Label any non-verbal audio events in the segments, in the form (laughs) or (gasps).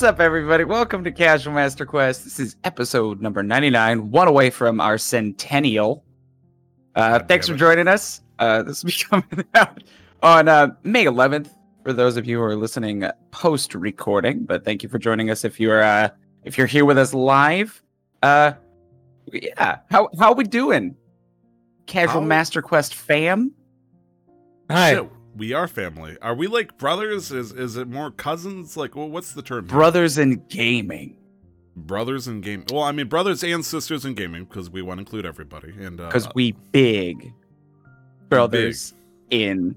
Hi, what's up, everybody? Welcome to Casual Master Quest. This is episode number 99, one away from our centennial. Uh, thanks for joining us. Uh, this will be (laughs) coming out on uh, May 11th for those of you who are listening post recording. But thank you for joining us if you're uh, if you're here with us live. Uh, yeah, how how we doing? Casual How- Master Quest fam. Hi. Shit, we are family. Are we like brothers? Is is it more cousins? Like, well, what's the term? here? Brothers in gaming. brothers in game. Well, I mean brothers and sisters in gaming because we want to include everybody. And uh, because we big brothers in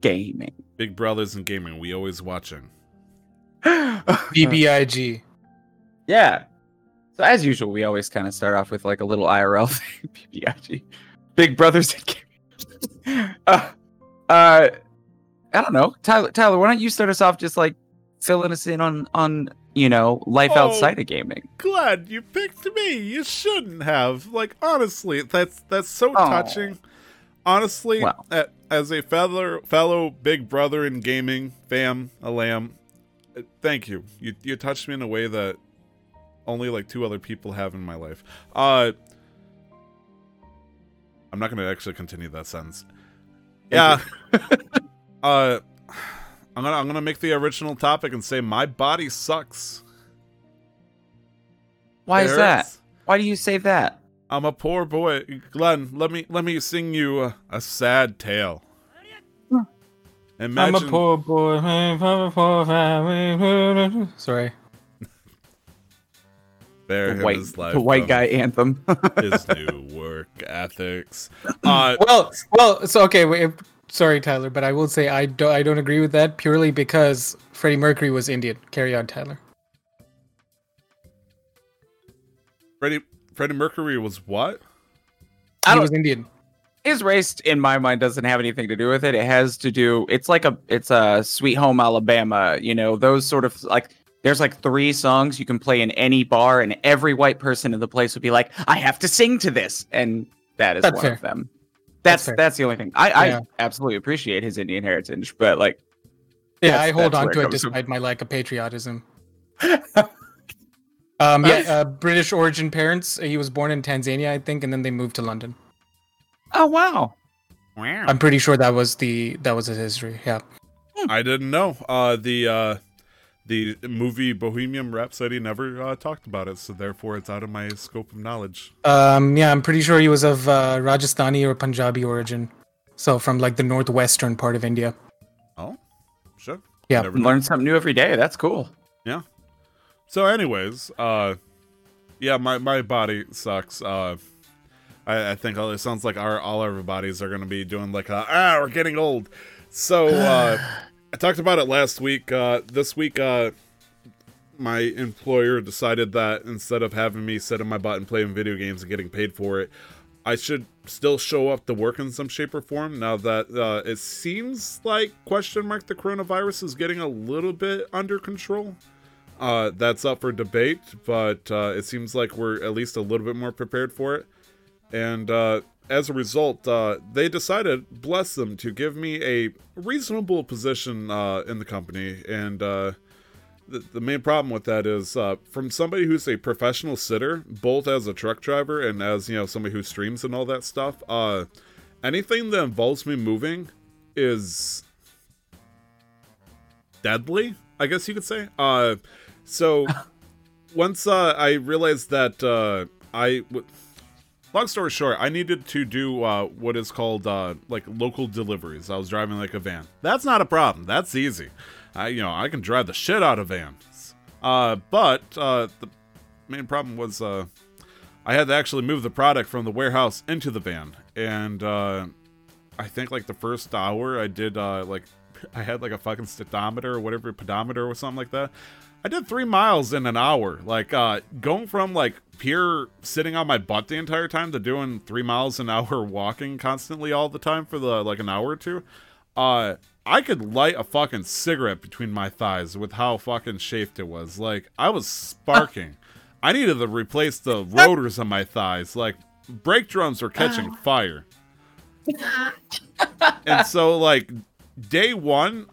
gaming. big brothers in gaming, we always watching. (laughs) BBIG. yeah. So as usual, we always kind of start off with like a little IRL (laughs) thing. PBIG. Big brothers in gaming. (laughs) uh, uh, I don't know, Tyler. Tyler, why don't you start us off just like filling us in on on you know life Oh. outside of gaming? Glad you picked me. You shouldn't have. Like honestly, that's that's so touching. Honestly, as a fellow fellow big brother in gaming, fam, a lamb, uh, thank you. You you touched me in a way that only like two other people have in my life. Uh I'm not going to actually continue that sentence. Yeah. (laughs) uh I'm going to I'm going to make the original topic and say my body sucks. Why It is that? Why do you say that? I'm a poor boy. Glenn, let me let me sing you a, a sad tale. Imagine I'm a poor boy. I'm a poor family. Sorry. there The white, life the white guy anthem. his new work ethics. (laughs) Uh, Well, well. So okay. Wait, sorry, Tyler, but I will say I don't. I don't agree with that purely because Freddie Mercury was Indian. Carry on, Tyler. Freddie Freddie Mercury was what? I He don't- was Indian. his race in my mind doesn't have anything to do with it it has to do it's like a it's a sweet home alabama you know those sort of like there's like three songs you can play in any bar and every white person in the place would be like i have to sing to this and that is That's one fair. of them That's that's that's, the only thing i Yeah. i absolutely appreciate his indian heritage but like Yeah, I hold on to it it comes from. despite my lack of patriotism. (laughs) Um, yeah, uh, British origin parents. He was born in Tanzania, I think, and then they moved to London. oh wow I'm pretty sure that was the that was his history. Yeah. I didn't know. Uh, the uh, the movie Bohemian Rhapsody never uh, talked about it, so therefore it's out of my scope of knowledge. Um, yeah, I'm pretty sure he was of uh, Rajasthani or Punjabi origin, so from like the northwestern part of India. Oh, sure. Yeah. Never knew. learn something new every day that's cool Yeah. So, anyways, uh, yeah, my, my body sucks. Uh, I, I think all- it sounds like our all our bodies are gonna be doing like a, ah, we're getting old. So, uh, (sighs) (sighs) (sighs) I talked about it last week. Uh, this week, uh, my employer decided that instead of having me sit in my butt and playing video games and getting paid for it, I should still show up to work in some shape or form. Now that uh, it seems like question mark the coronavirus is getting a little bit under control. Uh, that's up for debate, but uh, it seems like we're at least a little bit more prepared for it. And uh, as a result, uh, they decided, bless them, to give me a reasonable position uh, in the company. And uh, the, the main problem with that is uh, from somebody who's a professional sitter, both as a truck driver and as you know somebody who streams and all that stuff. Uh, anything that involves me moving is deadly, I guess you could say. Uh, so (laughs) once uh, I realized that uh, I, w- long story short, I needed to do uh, what is called uh, like local deliveries. I was driving like a van. That's not a problem. That's easy. I, you know, I can drive the shit out of vans. Uh, but uh, the main problem was uh, I had to actually move the product from the warehouse into the van, and uh, I think like the first hour I did like (laughs) I had like a fucking speedometer or whatever pedometer or something like that. I did three miles in an hour. Like uh, going from like pure sitting on my butt the entire time to doing three miles an (laughs) hour walking constantly all the time for the like an hour or two. Uh, I could light a fucking cigarette between my thighs with how fucking chafed it was. Like I was sparking. I needed to replace the (laughs) rotors on my thighs. Like brake drums were catching fire. (laughs) and so like day one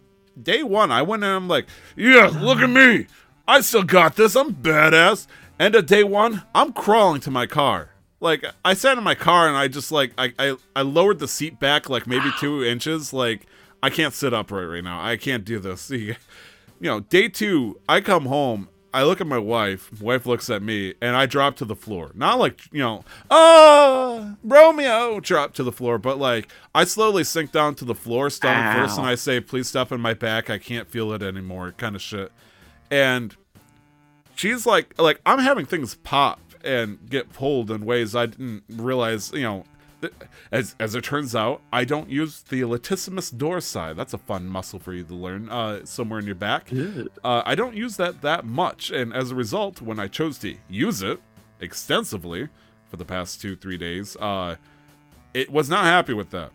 day one, I went in and I'm like, yeah, look at me. I still got this. I'm badass. And at day one, I'm crawling to my car. Like I sat in my car and I just like I I, I lowered the seat back like maybe two inches. Like I can't sit upright right now. I can't do this. (laughs) you know, day two, I come home. I look at my wife. Wife looks at me, and I drop to the floor. Not like you know, oh Romeo, drop to the floor, but like I slowly sink down to the floor, stomach Ow. first, and I say, "Please step in my back. I can't feel it anymore." Kind of shit. And she's like, like I'm having things pop and get pulled in ways I didn't realize. You know, as as it turns out, I don't use the latissimus dorsi. That's a fun muscle for you to learn. Uh, somewhere in your back. Uh, I don't use that that much, and as a result, when I chose to use it extensively for the past two three days, uh, it was not happy with that.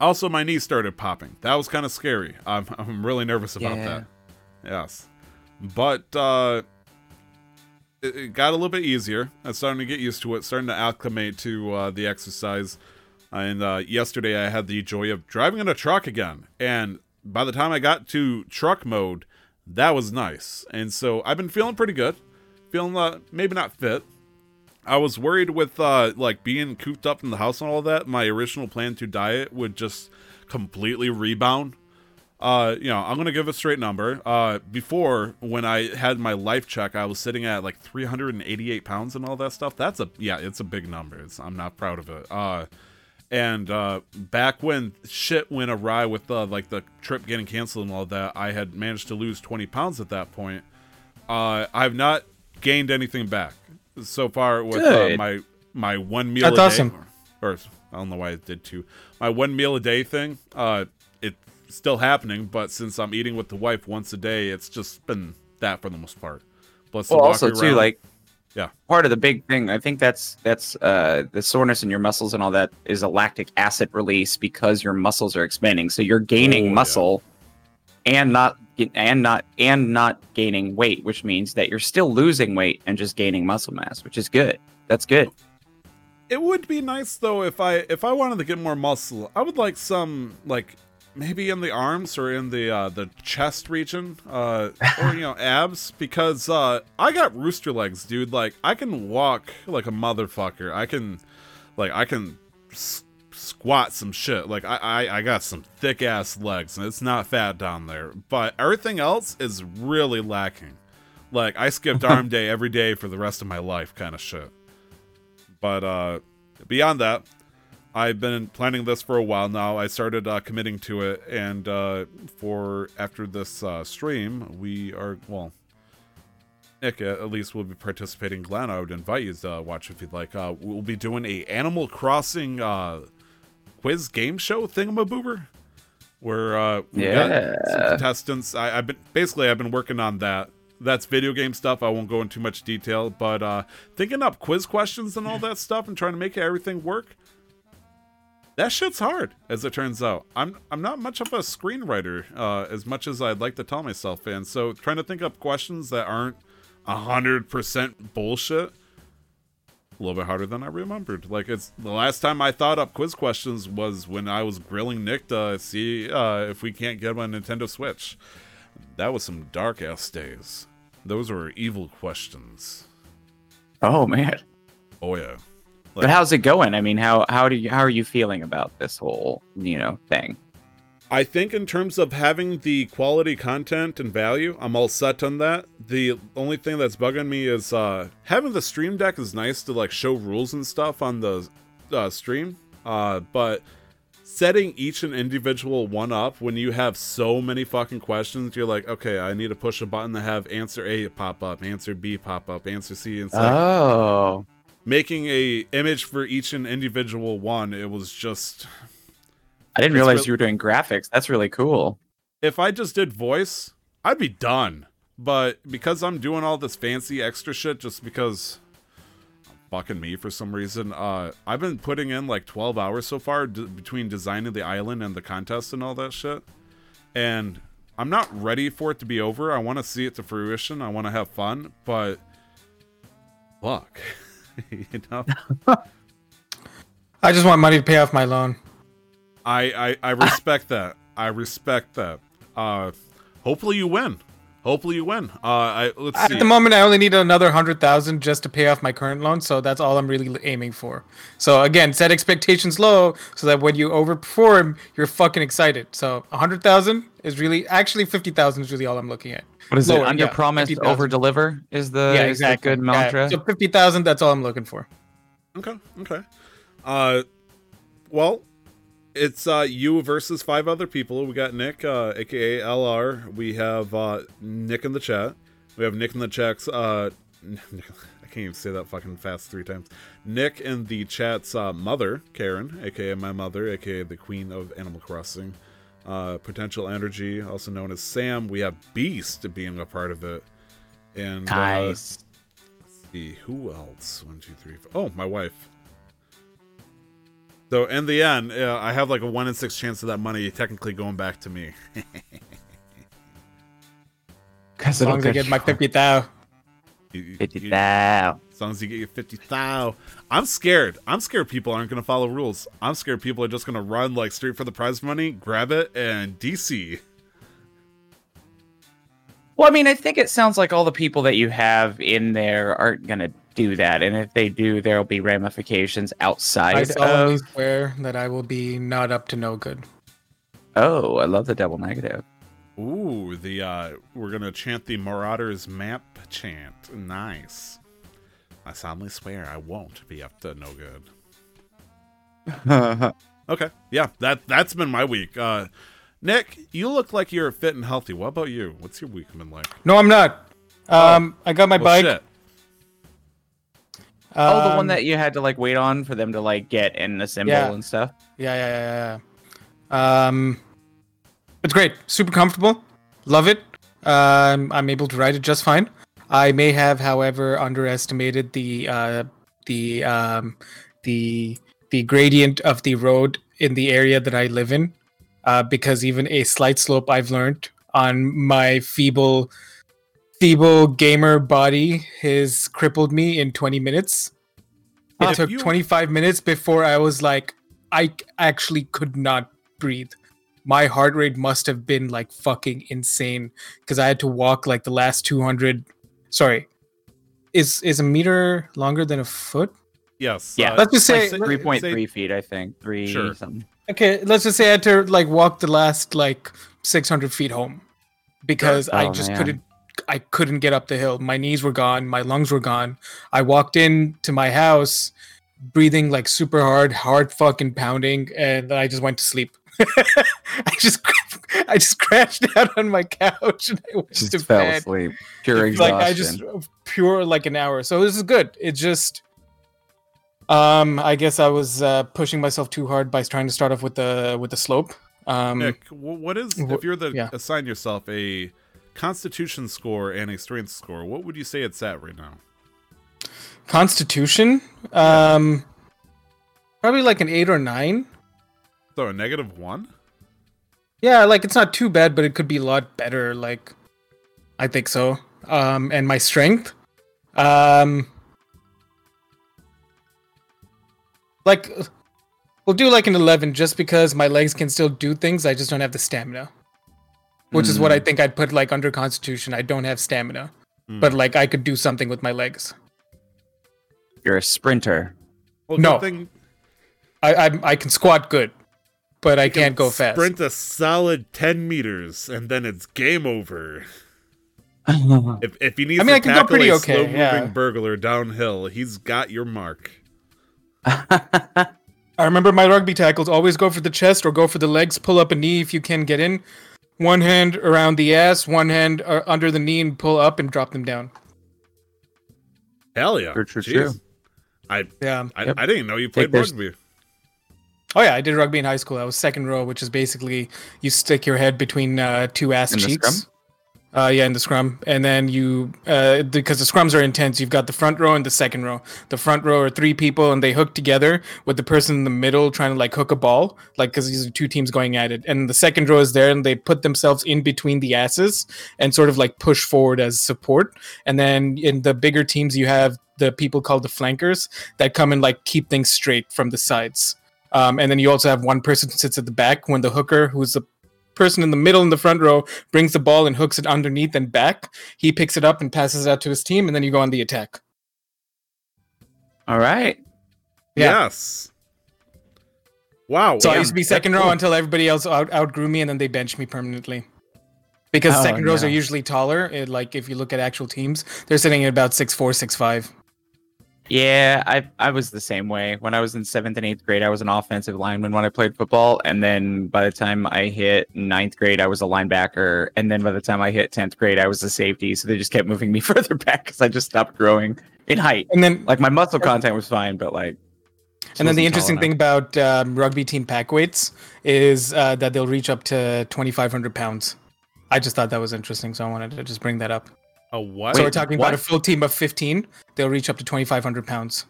Also, my knee started popping. That was kind of scary. I'm (laughs) I'm really nervous about Yeah. that. Yes, but uh, it, got a little bit easier. I'm starting to get used to it, starting to acclimate to uh, the exercise. And uh, yesterday, I had the joy of driving in a truck again. And by the time I got to truck mode, that was nice. And so I've been feeling pretty good, feeling uh, maybe not fit. I was worried with uh, like being cooped up in the house and all that. My original plan to diet would just completely rebound uh you know i'm gonna give a straight number. Uh before when i had my life check i was sitting at like 388 pounds and all that stuff. That's a yeah it's a big number. It's, i'm not proud of it. Uh and uh back when shit went awry with uh, like the trip getting canceled and all that i had managed to lose 20 pounds at that point. Uh i've not gained anything back. So far with uh, my my one meal That's a day awesome. or I don't know why I did two. My one meal a day thing, uh, still happening, but since I'm eating with the wife once a day, it's just been that for the most part. Plus, Well, also walking too, like Yeah. part of the big thing. I think that's that's uh the soreness in your muscles and all that is a lactic acid release because your muscles are expanding. So you're gaining Oh, yeah. muscle and not and not and not gaining weight, which means that you're still losing weight and just gaining muscle mass, which is good. That's good. it would be nice though if I if I wanted to get more muscle, I would like some like maybe in the arms or in the uh, the chest region, uh, (laughs) or you know abs, because uh, I got rooster legs, dude. Like I can walk like a motherfucker. I can like I can s- squat some shit. Like I, I I got some thick ass legs, and it's not fat down there. But everything else is really lacking. Like I skipped arm (laughs) day every day for the rest of my life, kind of shit. But uh, beyond that, I've been planning this for a while now. I started uh, committing to it, and uh, for after this uh, stream, we are well. Nick, at least we'll be participating. Glenn, I would invite you to watch if you'd like. Uh, we'll be doing a Animal Crossing uh, quiz game show thingamaboober, where uh, we got some contestants. I, I've been basically I've been working on that. That's video game stuff. I won't go into too much detail, but uh, thinking up quiz questions and all that stuff and trying to make everything work. That shit's hard, as it turns out. I'm I'm not much of a screenwriter, uh, as much as I'd like to tell myself, and so trying to think up questions that aren't hundred percent bullshit. A little bit harder than I remembered. Like it's the last time I thought up quiz questions was when I was grilling Nick to see uh, if we can't get him a Nintendo Switch. That was some dark ass days. Those were evil questions. Oh man. Oh yeah. But how's it going? I mean, how how do you how are you feeling about this whole you know thing? I think in terms of having the quality content and value, I'm all set on that. The only thing that's bugging me is uh having the stream deck is nice to like show rules and stuff on the uh, stream. Uh but setting each and individual one up when you have so many fucking questions, you're like, okay, I need to push a button to have answer A pop up, answer B pop up, answer C. And like, Oh, making a image for each and individual one, it was just I didn't realize real- you were doing graphics. That's really cool. if I just did voice, I'd be done. But because I'm doing all this fancy extra shit just because fucking me for some reason, uh I've been putting in like 12 hours so far d- between designing the island and the contest and all that shit. And I'm not ready for it to be over. I want to see it to fruition. I want to have fun, but fuck. (laughs) (laughs) know? (laughs) I just want money to pay off my loan. I, I I respect that. I respect that. Uh, hopefully you win. Hopefully you win. Uh, I let's At see. the moment, I only need another hundred thousand just to pay off my current loan, so that's all I'm really aiming for. So again, set expectations low so that when you overperform, you're fucking excited. So a hundred thousand is really actually fifty thousand is really all I'm looking at. What is Lower, it? Under yeah, promise, 50,000. over deliver is the yeah, is the exactly. good Yeah, mantra. So fifty thousand, that's all I'm looking for. Okay, okay. Uh, well, it's uh you versus five other people. We got Nick, uh, aka LR. We have uh Nick in the chat. We have Nick in the chats. Uh, (laughs) I can't even say that fucking fast three times. Nick in the chat's uh, mother, Karen, aka my mother, aka the queen of Animal Crossing. Uh, potential energy, also known as Sam. We have Beast being a part of it, and uh, Nice. see who else one two three four. oh my wife so in the end uh, i have like a one in six chance of that money technically going back to me. Because (laughs) As long as I get my fifty You- you- fifty thou. as long as you get your 50 thou. I'm scared. I'm scared people aren't going to follow rules. I'm scared people are just going to run like straight for the prize money grab it and dc Well, I mean, I think it sounds like all the people that you have in there aren't gonna do that, and if they do, there'll be ramifications outside I solemnly of. swear that I will be not up to no good. Oh, I love the double negative. ooh the uh we're going to chant the marauders map chant nice i solemnly swear i won't be up to no good (laughs) Okay. Yeah, that that's been my week. Uh Nick, you look like you're fit and healthy. What about you? What's your week been like? No, I'm not. Um, I got my Well, bike. shit. Oh, the one Um, that you had to like wait on for them to like get and assemble Yeah. and stuff. Yeah, yeah, yeah, yeah. Um, it's great. Super comfortable. Love it. Um, I'm able to ride it just fine. I may have, however, underestimated the uh, the um, the the gradient of the road in the area that I live in, uh, because even a slight slope I've learned on my feeble feeble gamer body has crippled me in 20 minutes. It If took you- 25 minutes before I was like, I actually could not breathe. My heart rate must have been like fucking insane because I had to walk like the last 200. Sorry, is is a meter longer than a foot? Yes. Yeah. uh, Let's just say- say- Three point three say- feet, I think. Three Sure. something. Okay, let's just say I had to like walk the last like 600 feet home because I Oh, just man. couldn't. I couldn't get up the hill. My knees were gone. My lungs were gone. I walked in to my house, breathing like super hard, hard fucking pounding, and I just went to sleep. (laughs) I just, I just crashed (laughs) out on my couch and I went Just to fell bed. asleep. Pure It's exhaustion. like I just pure like an hour. So this is good. It just um I guess I was uh, pushing myself too hard by trying to start off with the with the slope. Um Nick, what is if you're the yeah. assign yourself a constitution score and a strength score, what would you say it's at right now? constitution um probably like an 8 or 9. So a negative one? Yeah, like it's not too bad, but it could be a lot better like I think so. Um and my strength um like we'll do like an 11 just because my legs can still do things i just don't have the stamina which is what i think i'd put like under constitution i don't have stamina Hmm. but like i could do something with my legs You're a sprinter. Well, No. thing i i, I can squat good but i you can can't go fast Sprint a solid 10 meters and then it's game over. (laughs) If, if he needs I mean, to I can go pretty a okay, slow moving yeah. burglar downhill, he's got your mark. (laughs) i remember my rugby tackles always go for the chest or go for the legs pull up a knee if you can get in one hand around the ass one hand uh, under the knee and pull up and drop them down Hell yeah. True, true, Jeez. true. I, yeah I, Yep. I didn't know you played rugby. Oh yeah, I did rugby in high school. I was second row, which is basically you stick your head between uh, two ass In the cheeks. Uh, yeah, in the scrum, and then you uh, because the scrums are intense. You've got the front row and the second row. The front row are three people, and they hook together with the person in the middle trying to like hook a ball, like because these are two teams going at it. And the second row is there, and they put themselves in between the asses and sort of like push forward as support. And then in the bigger teams, you have the people called the flankers that come and like keep things straight from the sides. Um, and then you also have one person who sits at the back when the hooker, who's the person in the middle in the front row brings the ball and hooks it underneath and back, he picks it up and passes it out to his team, and then you go on the attack. All right. Yeah. Yes. Wow. So I used to be second row cool. until everybody else out outgrew me, and then they benched me permanently. Because Oh, second rows no. are usually taller. It, like if you look at actual teams, they're sitting at about six four, six five. Yeah, I I was the same way. When I was in seventh and eighth grade, I was an offensive lineman when I played football, and then by the time I hit ninth grade, I was a linebacker, and then by the time I hit tenth grade, I was a safety. So they just kept moving me (laughs) further back because I just stopped growing in height. And then Like my muscle content was fine, but like. And then the interesting thing about um, rugby team pack weights is uh, that they'll reach up to 2,500 pounds. I just thought that was interesting, so I wanted to just bring that up. A what? so Wait, we're talking about a full team of 15. They'll reach up to 2,500 pounds.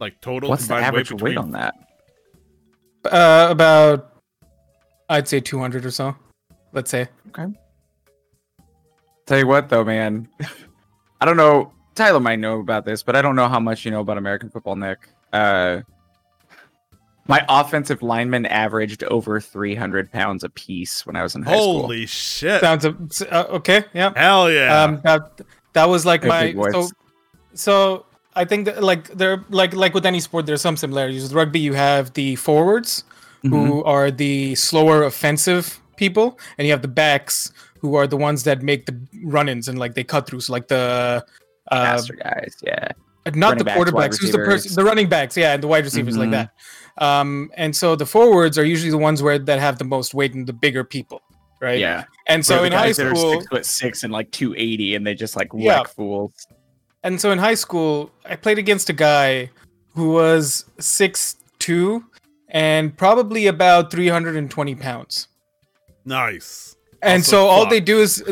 like total What's the combined average weight weight on that? Uh, about, I'd say 200 or so. Let's say. Okay. Tell you what, though, man. (laughs) I don't know. Tyler might know about this, but I don't know how much you know about American football, Nick. Uh, my offensive linemen averaged over 300 pounds apiece when I was in high school. Holy shit. Sounds a, uh, okay. Yeah. Hell yeah. Um, that that was like They're my so. So I think that like there like like with any sport, there's some similarities. With rugby, you have the forwards Mm-hmm. who are the slower offensive people, and you have the backs who are the ones that make the run-ins and like they cut through. So like the uh, Faster guys, yeah. Not the backs, quarterbacks, who's the person, the running backs, yeah, and the wide receivers like Mhm. that. Um, and so the forwards are usually the ones where that have the most weight and the bigger people, right? Yeah. And so in high guys that are school, six foot six and like 280, and they just like wreck Yeah. fools. And so in high school, I played against a guy who was six two and probably about 320 pounds. nice. And Also so all they do is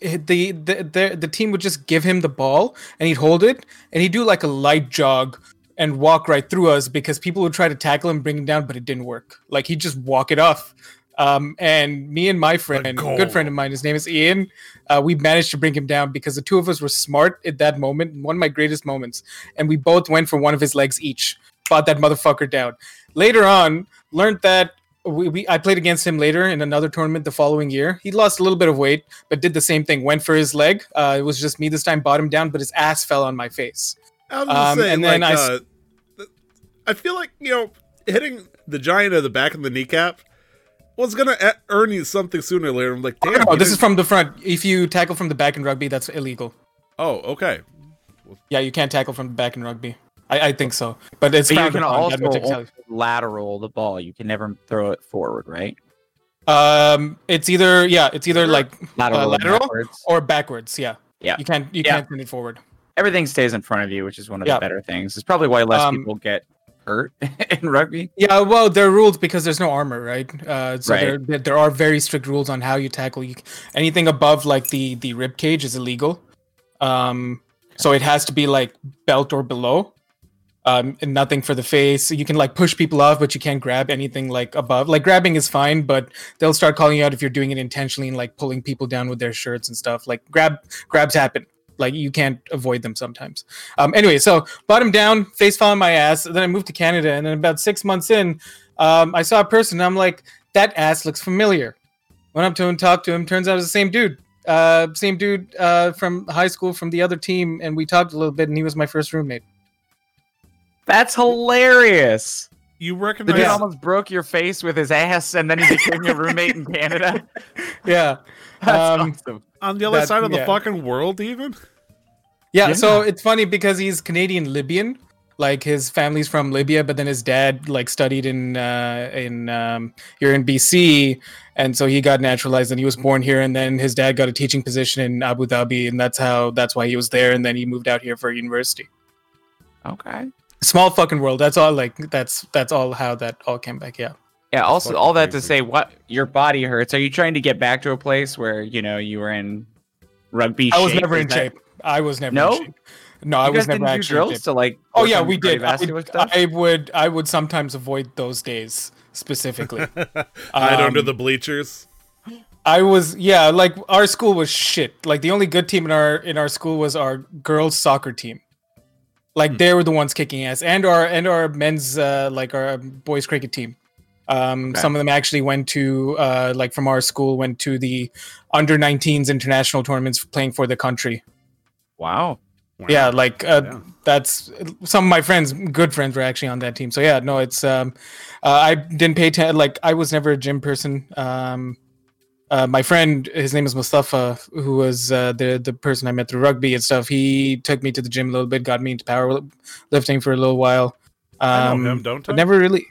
the, the the the team would just give him the ball and he'd hold it and he'd do like a light jog and walk right through us because people would try to tackle him, bring him down, but it didn't work. Like he'd just walk it off. Um, and me and my friend, a good friend of mine, his name is Ian, uh, we managed to bring him down because the two of us were smart at that moment, one of my greatest moments. And we both went for one of his legs each, fought that motherfucker down. Later on, learned that we, we I played against him later in another tournament the following year. He lost a little bit of weight, but did the same thing. Went for his leg. Uh, it was just me this time, him down, but his ass fell on my face. I was Um, say, and like, then I uh, I feel like you know, hitting the giant in the back of the kneecap was gonna earn you something sooner or later. I'm like, damn. Oh, this is from the front. If you tackle from the back in rugby, that's illegal. Oh, okay. Yeah, you can't tackle from the back in rugby. I, I think so, but it's But you can also that much I can tell you. lateral the ball. You can never throw it forward, right? Um, it's either yeah, it's either like Lateral, and lateral backwards. or backwards. Yeah, Yeah. You can't you Yeah. can't turn it forward. Everything stays in front of you, which is one of Yeah. the better things. It's probably why less Um, people get hurt (laughs) in rugby. Yeah, well, there are rules because there's no armor, right? Uh, so Right. there there there are very strict rules on how you tackle. You, anything above like the the rib cage is illegal. Um, so it has to be like belt or below. Um, and nothing for the face. You can like push people off, but you can't grab anything like above. Like grabbing is fine, but they'll start calling you out if you're doing it intentionally and like pulling people down with their shirts and stuff. Like grab grabs happen. Like you can't avoid them sometimes. Um, anyway, so bottom down, face fell on my ass. Then I moved to Canada, and then about six months in, um, I saw a person. I'm like, that ass looks familiar. Went up to him, talked to him. Turns out it's the same dude. Uh, same dude uh, from high school, from the other team, and we talked a little bit. And he was my first roommate. That's hilarious. You The dude almost broke your face with his ass, and then he became your roommate in Canada. (laughs) Yeah, (laughs) That's Um, awesome. on the other that- side of the yeah. fucking world, even. yeah. Yeah. So it's funny because he's Canadian Libyan. Like his family's from Libya, but then his dad like studied in uh, in um, here in BC, and so he got naturalized and he was born here. And then his dad got a teaching position in Abu Dhabi, and that's how that's why he was there. And then he moved out here for university. Okay. Small fucking world. That's all. Like that's that's all how that all came back. Yeah. Yeah. Also, all that to say, what your body hurts. Are you trying to get back to a place where you know you were in rugby? I was shape? never Is in that- shape. I was never No? in shape. No, I was never didn't do actually in drills shape. to like. Oh yeah, we did. I would. I would I would sometimes avoid those days specifically. (laughs) Hide under Um, the bleachers. I was yeah, like our school was shit. Like the only good team in our in our school was our girls soccer team. Like Hmm. they were the ones kicking ass, and our and our men's uh, like our boys cricket team. Um, Okay. Some of them actually went to, uh, like from our school, went to the under 19s international tournaments playing for the country. Wow. Wow. Yeah, like uh, Yeah. that's some of my friends, good friends, were actually on that team. So yeah, no, it's um, uh, I didn't pay attention. Like I was never a gym person. Um, uh, my friend, his name is Mustafa, who was uh, the the person I met through rugby and stuff. He took me to the gym a little bit, got me into power lifting for a little while. I Um, know him, don't I? never really.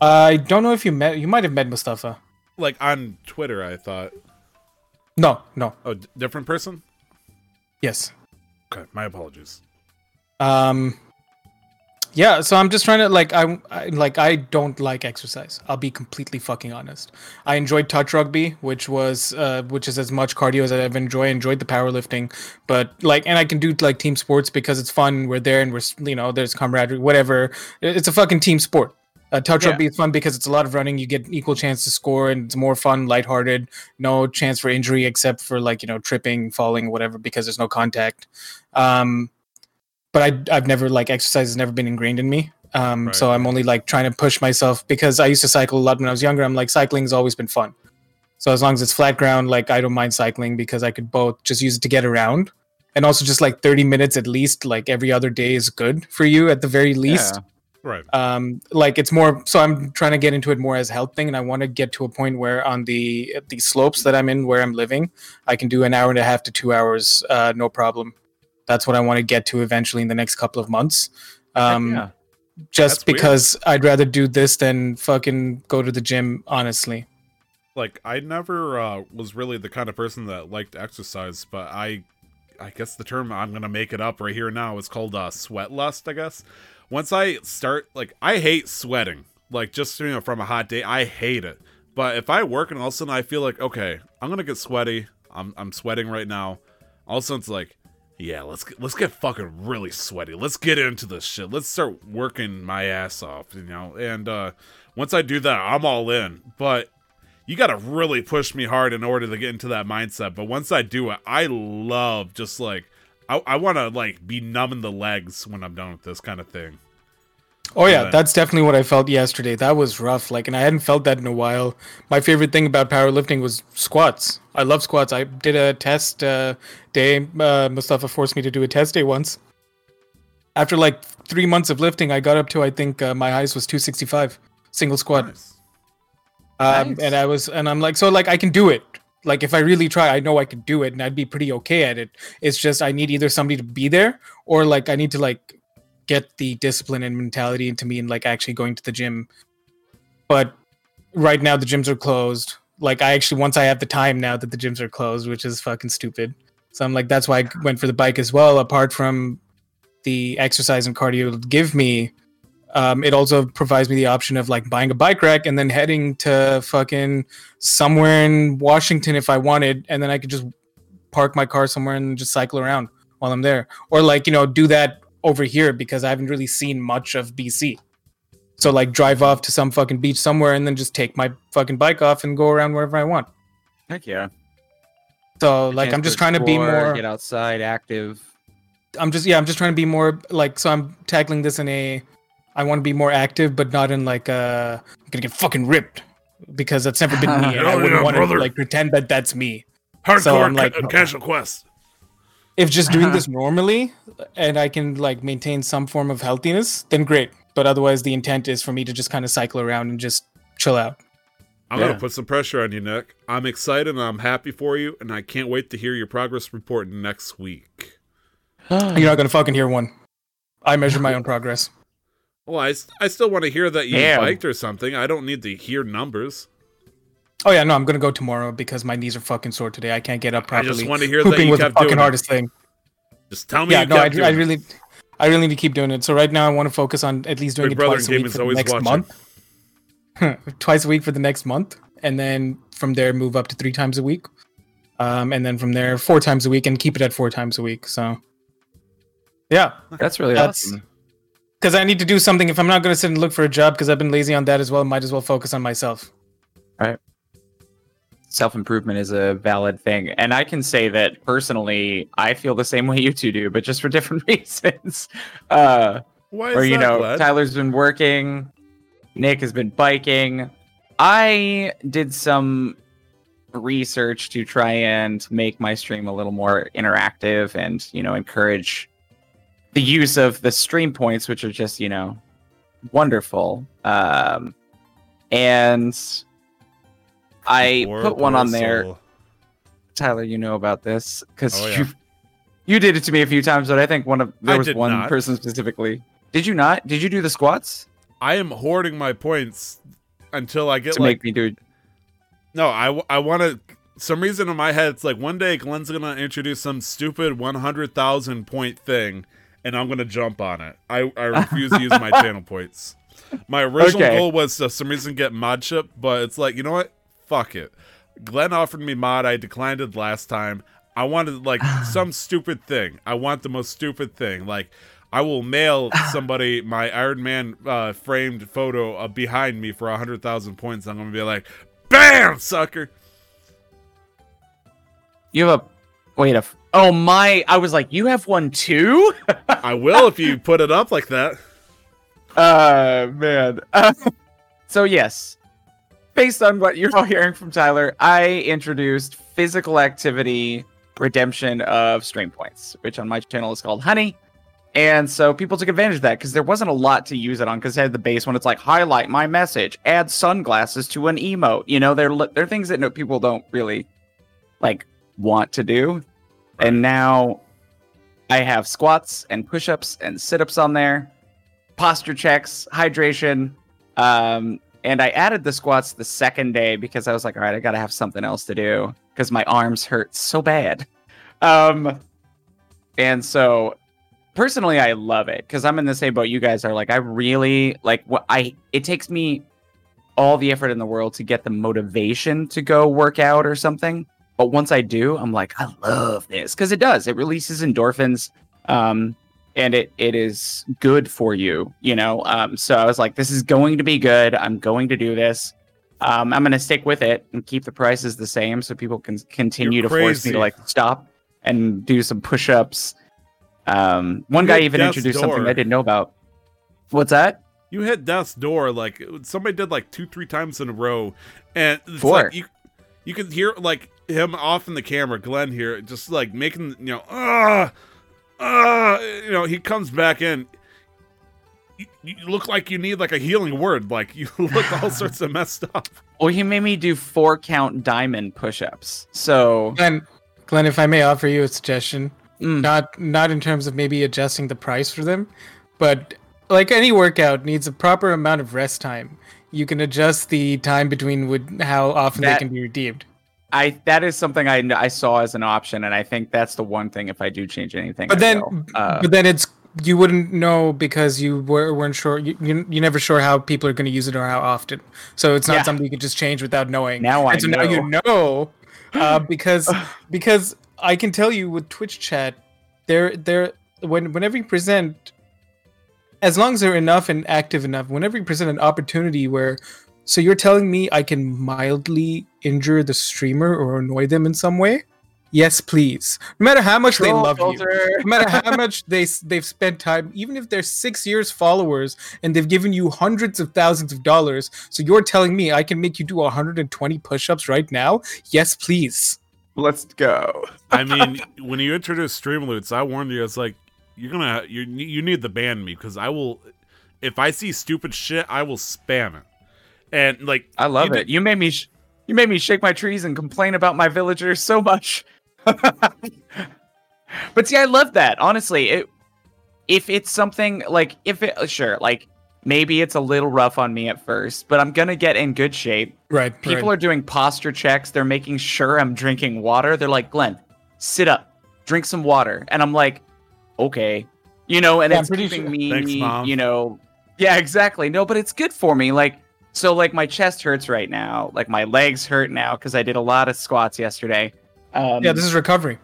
I don't know if you met. You might have met Mustafa. Like on Twitter, I thought. No, no, Oh, d- different person. yes. Okay, my apologies. Um, yeah. So I'm just trying to like I, I like I don't like exercise. I'll be completely fucking honest. I enjoyed touch rugby, which was uh, which is as much cardio as I've enjoyed. I enjoyed the powerlifting, but like, and I can do like team sports because it's fun. We're there and we're you know there's camaraderie, whatever. It's a fucking team sport. Uh, touch Yeah. rugby is fun because it's a lot of running. You get equal chance to score, and it's more fun, lighthearted. No chance for injury except for like you know tripping, falling, whatever, because there's no contact. Um, but I, I've never like exercise has never been ingrained in me. Um, Right. so I'm only like trying to push myself because I used to cycle a lot when I was younger. I'm like cycling has always been fun. So as long as it's flat ground, like I don't mind cycling because I could both just use it to get around, and also just like 30 minutes at least, like every other day is good for you at the very least Yeah. Right. um like it's more so i'm trying to get into it more as health thing and i want to get to a point where on the the slopes that i'm in where i'm living i can do an hour and a half to two hours uh no problem that's what i want to get to eventually in the next couple of months um yeah. just That's weird. because i'd rather do this than fucking go to the gym honestly Like I never uh, was really the kind of person that liked exercise, but I, I guess the term I'm gonna make it up right here now is called uh, sweat lust. I guess. Once I start, like, I hate sweating. Like, just you know, from a hot day, I hate it. But if I work and all of a sudden I feel like, okay, I'm gonna get sweaty. I'm I'm sweating right now. All of a sudden it's like, yeah, let's get, let's get fucking really sweaty. Let's get into this shit. Let's start working my ass off, you know. And uh, once I do that, I'm all in. But you got to really push me hard in order to get into that mindset. But once I do it, I love just like I, I want to like be numbing the legs when I'm done with this kind of thing. Oh yeah, Yeah. that's definitely what I felt yesterday. That was rough. Like, and I hadn't felt that in a while. My favorite thing about powerlifting was squats. I love squats. I did a test uh, day. Uh, Mustafa forced me to do a test day once. After like three months of lifting, I got up to I think uh, my highest was 265 single squat. Nice. Um, Nice. and I was, and I'm like, so like I can do it. Like if I really try, I know I could do it, and I'd be pretty okay at it. It's just I need either somebody to be there, or like I need to like get the discipline and mentality into me, and like actually going to the gym. But right now the gyms are closed. Like I actually once I have the time now that the gyms are closed, which is fucking stupid. So I'm like, that's why I went for the bike as well. Apart from the exercise and cardio it'll give me, um, it also provides me the option of like buying a bike rack and then heading to fucking somewhere in Washington if I wanted, and then I could just park my car somewhere and just cycle around while I'm there, or like you know do that over here because I haven't really seen much of BC. So like drive off to some fucking beach somewhere and then just take my fucking bike off and go around wherever I want. Heck yeah. So like I'm just to trying to be more. get outside, active. I'm just yeah, I'm just trying to be more like so I'm tackling this in a I want to be more active but not in like uh I'm gonna get fucking ripped because that's never been me and (laughs) I Oh, wouldn't yeah, want to like pretend that that's me. Hardcore So I'm ca- like- uh, casual quest. If just doing this (laughs) normally and I can like maintain some form of healthiness, then great. But otherwise the intent is for me to just kind of cycle around and just chill out. I'm Yeah. gonna put some pressure on you, Nick. I'm excited and I'm happy for you, and I can't wait to hear your progress report next week. You're not gonna fucking hear one. I measure my own progress. Well, I, I still want to hear that you Damn. biked or something. I don't need to hear numbers. Oh yeah, no, I'm gonna go tomorrow because my knees are fucking sore today. I can't get up properly. I properly. just want to hear that Pooping you was the fucking doing it. hardest thing. Just tell me Yeah, you no, I, doing I really, I really need to keep doing it. So right now, I want to focus on at least doing Big it Brother twice a week for the next watching. month. (laughs) twice a week for the next month, and then from there move up to three times a week, um, and then from there four times a week, and keep it at four times a week. So, yeah, That's really That's- awesome. because I need to do something. If I'm not going to sit and look for a job, because I've been lazy on that as well, might as well focus on myself. Self improvement is a valid thing. And I can say that personally, I feel the same way (laughs) you two do, but just for different (laughs) reasons. Uh, Why is or, you know? Tyler's been working. Nick has been biking. I did some research to try and make my stream a little more interactive and, you know, encourage the use of the stream points, which are just, you know, wonderful. Um, and I Poor, put one on there. soul. Tyler, you know about this because Oh, yeah. you you did it to me a few times, but I think one of there I was one not. person specifically. Did you not? Did you do the squats I am hoarding my points until I get to like make me do? no. I, I want to. Some reason in my head, it's like one day Glenn's gonna introduce some stupid one hundred thousand point thing, and I'm gonna jump on it. I I refuse to use my (laughs) channel points. My original Okay. goal was to some reason get mod chip, but it's like you know what? Fuck it. Glenn offered me mod. I declined it last time. I wanted like (sighs) some stupid thing. I want the most stupid thing. Like I will mail (sighs) somebody my Iron Man uh, framed photo uh, behind me for a hundred thousand points. I'm gonna be like, "Bam, sucker!" You have a wait a. f- Oh my! I was like, you have one too. I will if you put it up like that. (laughs) Uh man. Uh, (laughs) so yes, based on what you're all hearing from Tyler, I introduced physical activity redemption of stream points, which on my channel is called Honey. And so people took advantage of that because there wasn't a lot to use it on because it had the base one. It's like highlight my message, add sunglasses to an emote. You know, they're they're things that no, people don't really like want to do. And now I have squats and push-ups and sit-ups on there posture checks, hydration. Um, and I added the squats the second day because I was like, all right, I got to have something else to do because my arms hurt so bad. Um, and so personally, I love it because I'm in the same boat you guys are. Like, I really like what I, it takes me all the effort in the world to get the motivation to go work out or something. But once I do, I'm like, I love this because it does. It releases endorphins. Um, and it it is good for you, you know. Um, so I was like, this is going to be good. I'm going to do this. Um, I'm going to stick with it and keep the prices the same so people can continue You're to force me to like stop and do some push-ups. Um, one You guy even introduced something. I didn't know about. What's that? You hit death's door like somebody did like two, three times in a row, and it's Four. like you you can hear like him off in the camera, Glenn here, just like making you know, ah, ah, you know, he comes back in. You, you look like you need like a healing word, like you (laughs) look all (laughs) sorts of messed up. Well, he made me do four count diamond push-ups. So Glenn, Glenn, if I may offer you a suggestion, mm, not not in terms of maybe adjusting the price for them, but like any workout needs a proper amount of rest time. You can adjust the time between would how often That- they can be redeemed. I that is something I I saw as an option, and I think that's the one thing if I do change anything. But I then. Uh, but then it's you wouldn't know because you were, weren't sure. You, you you're never sure how people are going to use it or how often. So it's not Yeah. something you could just change without knowing. Now I and so now you know uh, (gasps) because because I can tell you with Twitch chat, they're they're when whenever you present, as long as they're enough and active enough, whenever you present an opportunity where. So you're telling me I can mildly injure the streamer or annoy them in some way? Yes, please. No matter how much they Troll love you, no matter how (laughs) much they they've spent time, even if they're six years followers and they've given you hundreds of thousands of dollars, so you're telling me I can make you do 120 push-ups right now? Yes, please. Let's go. I mean, when you introduced stream Streamloots, I warned you. I was like, you're gonna you you need to ban me because I will. If I see stupid shit, I will spam it. And like, I love you it. You made me sh- you made me shake my trees and complain about my villagers so much. (laughs) but see, I love that. Honestly, it if it's something like if it sure, like maybe it's a little rough on me at first, but I'm gonna get in good shape. Right. People are doing posture checks. They're making sure I'm drinking water. They're like, Glenn, sit up, drink some water. And I'm like, okay. You know, and Yeah, I'm it's keeping sure- me, Thanks, you know, yeah, exactly. No, but it's good for me. Like, so like my chest hurts right now. Like my legs hurt now because I did a lot of squats yesterday. Um, yeah, this is recovery.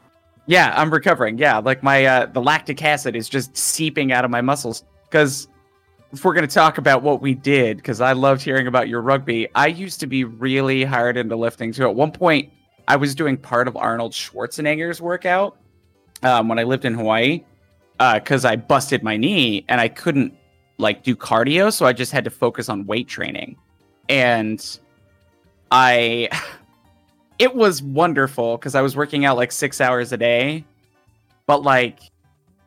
yeah, I'm recovering. Yeah, like my uh, the lactic acid is just seeping out of my muscles. Because if we're gonna talk about what we did, because I loved hearing about your rugby. I used to be really hard into lifting too. At one point, I was doing part of Arnold Schwarzenegger's workout um, when I lived in Hawaii, because I busted my knee and I couldn't like do cardio, so I just had to focus on weight training. And I (laughs) it was wonderful because I was working out like 6 hours a day. But like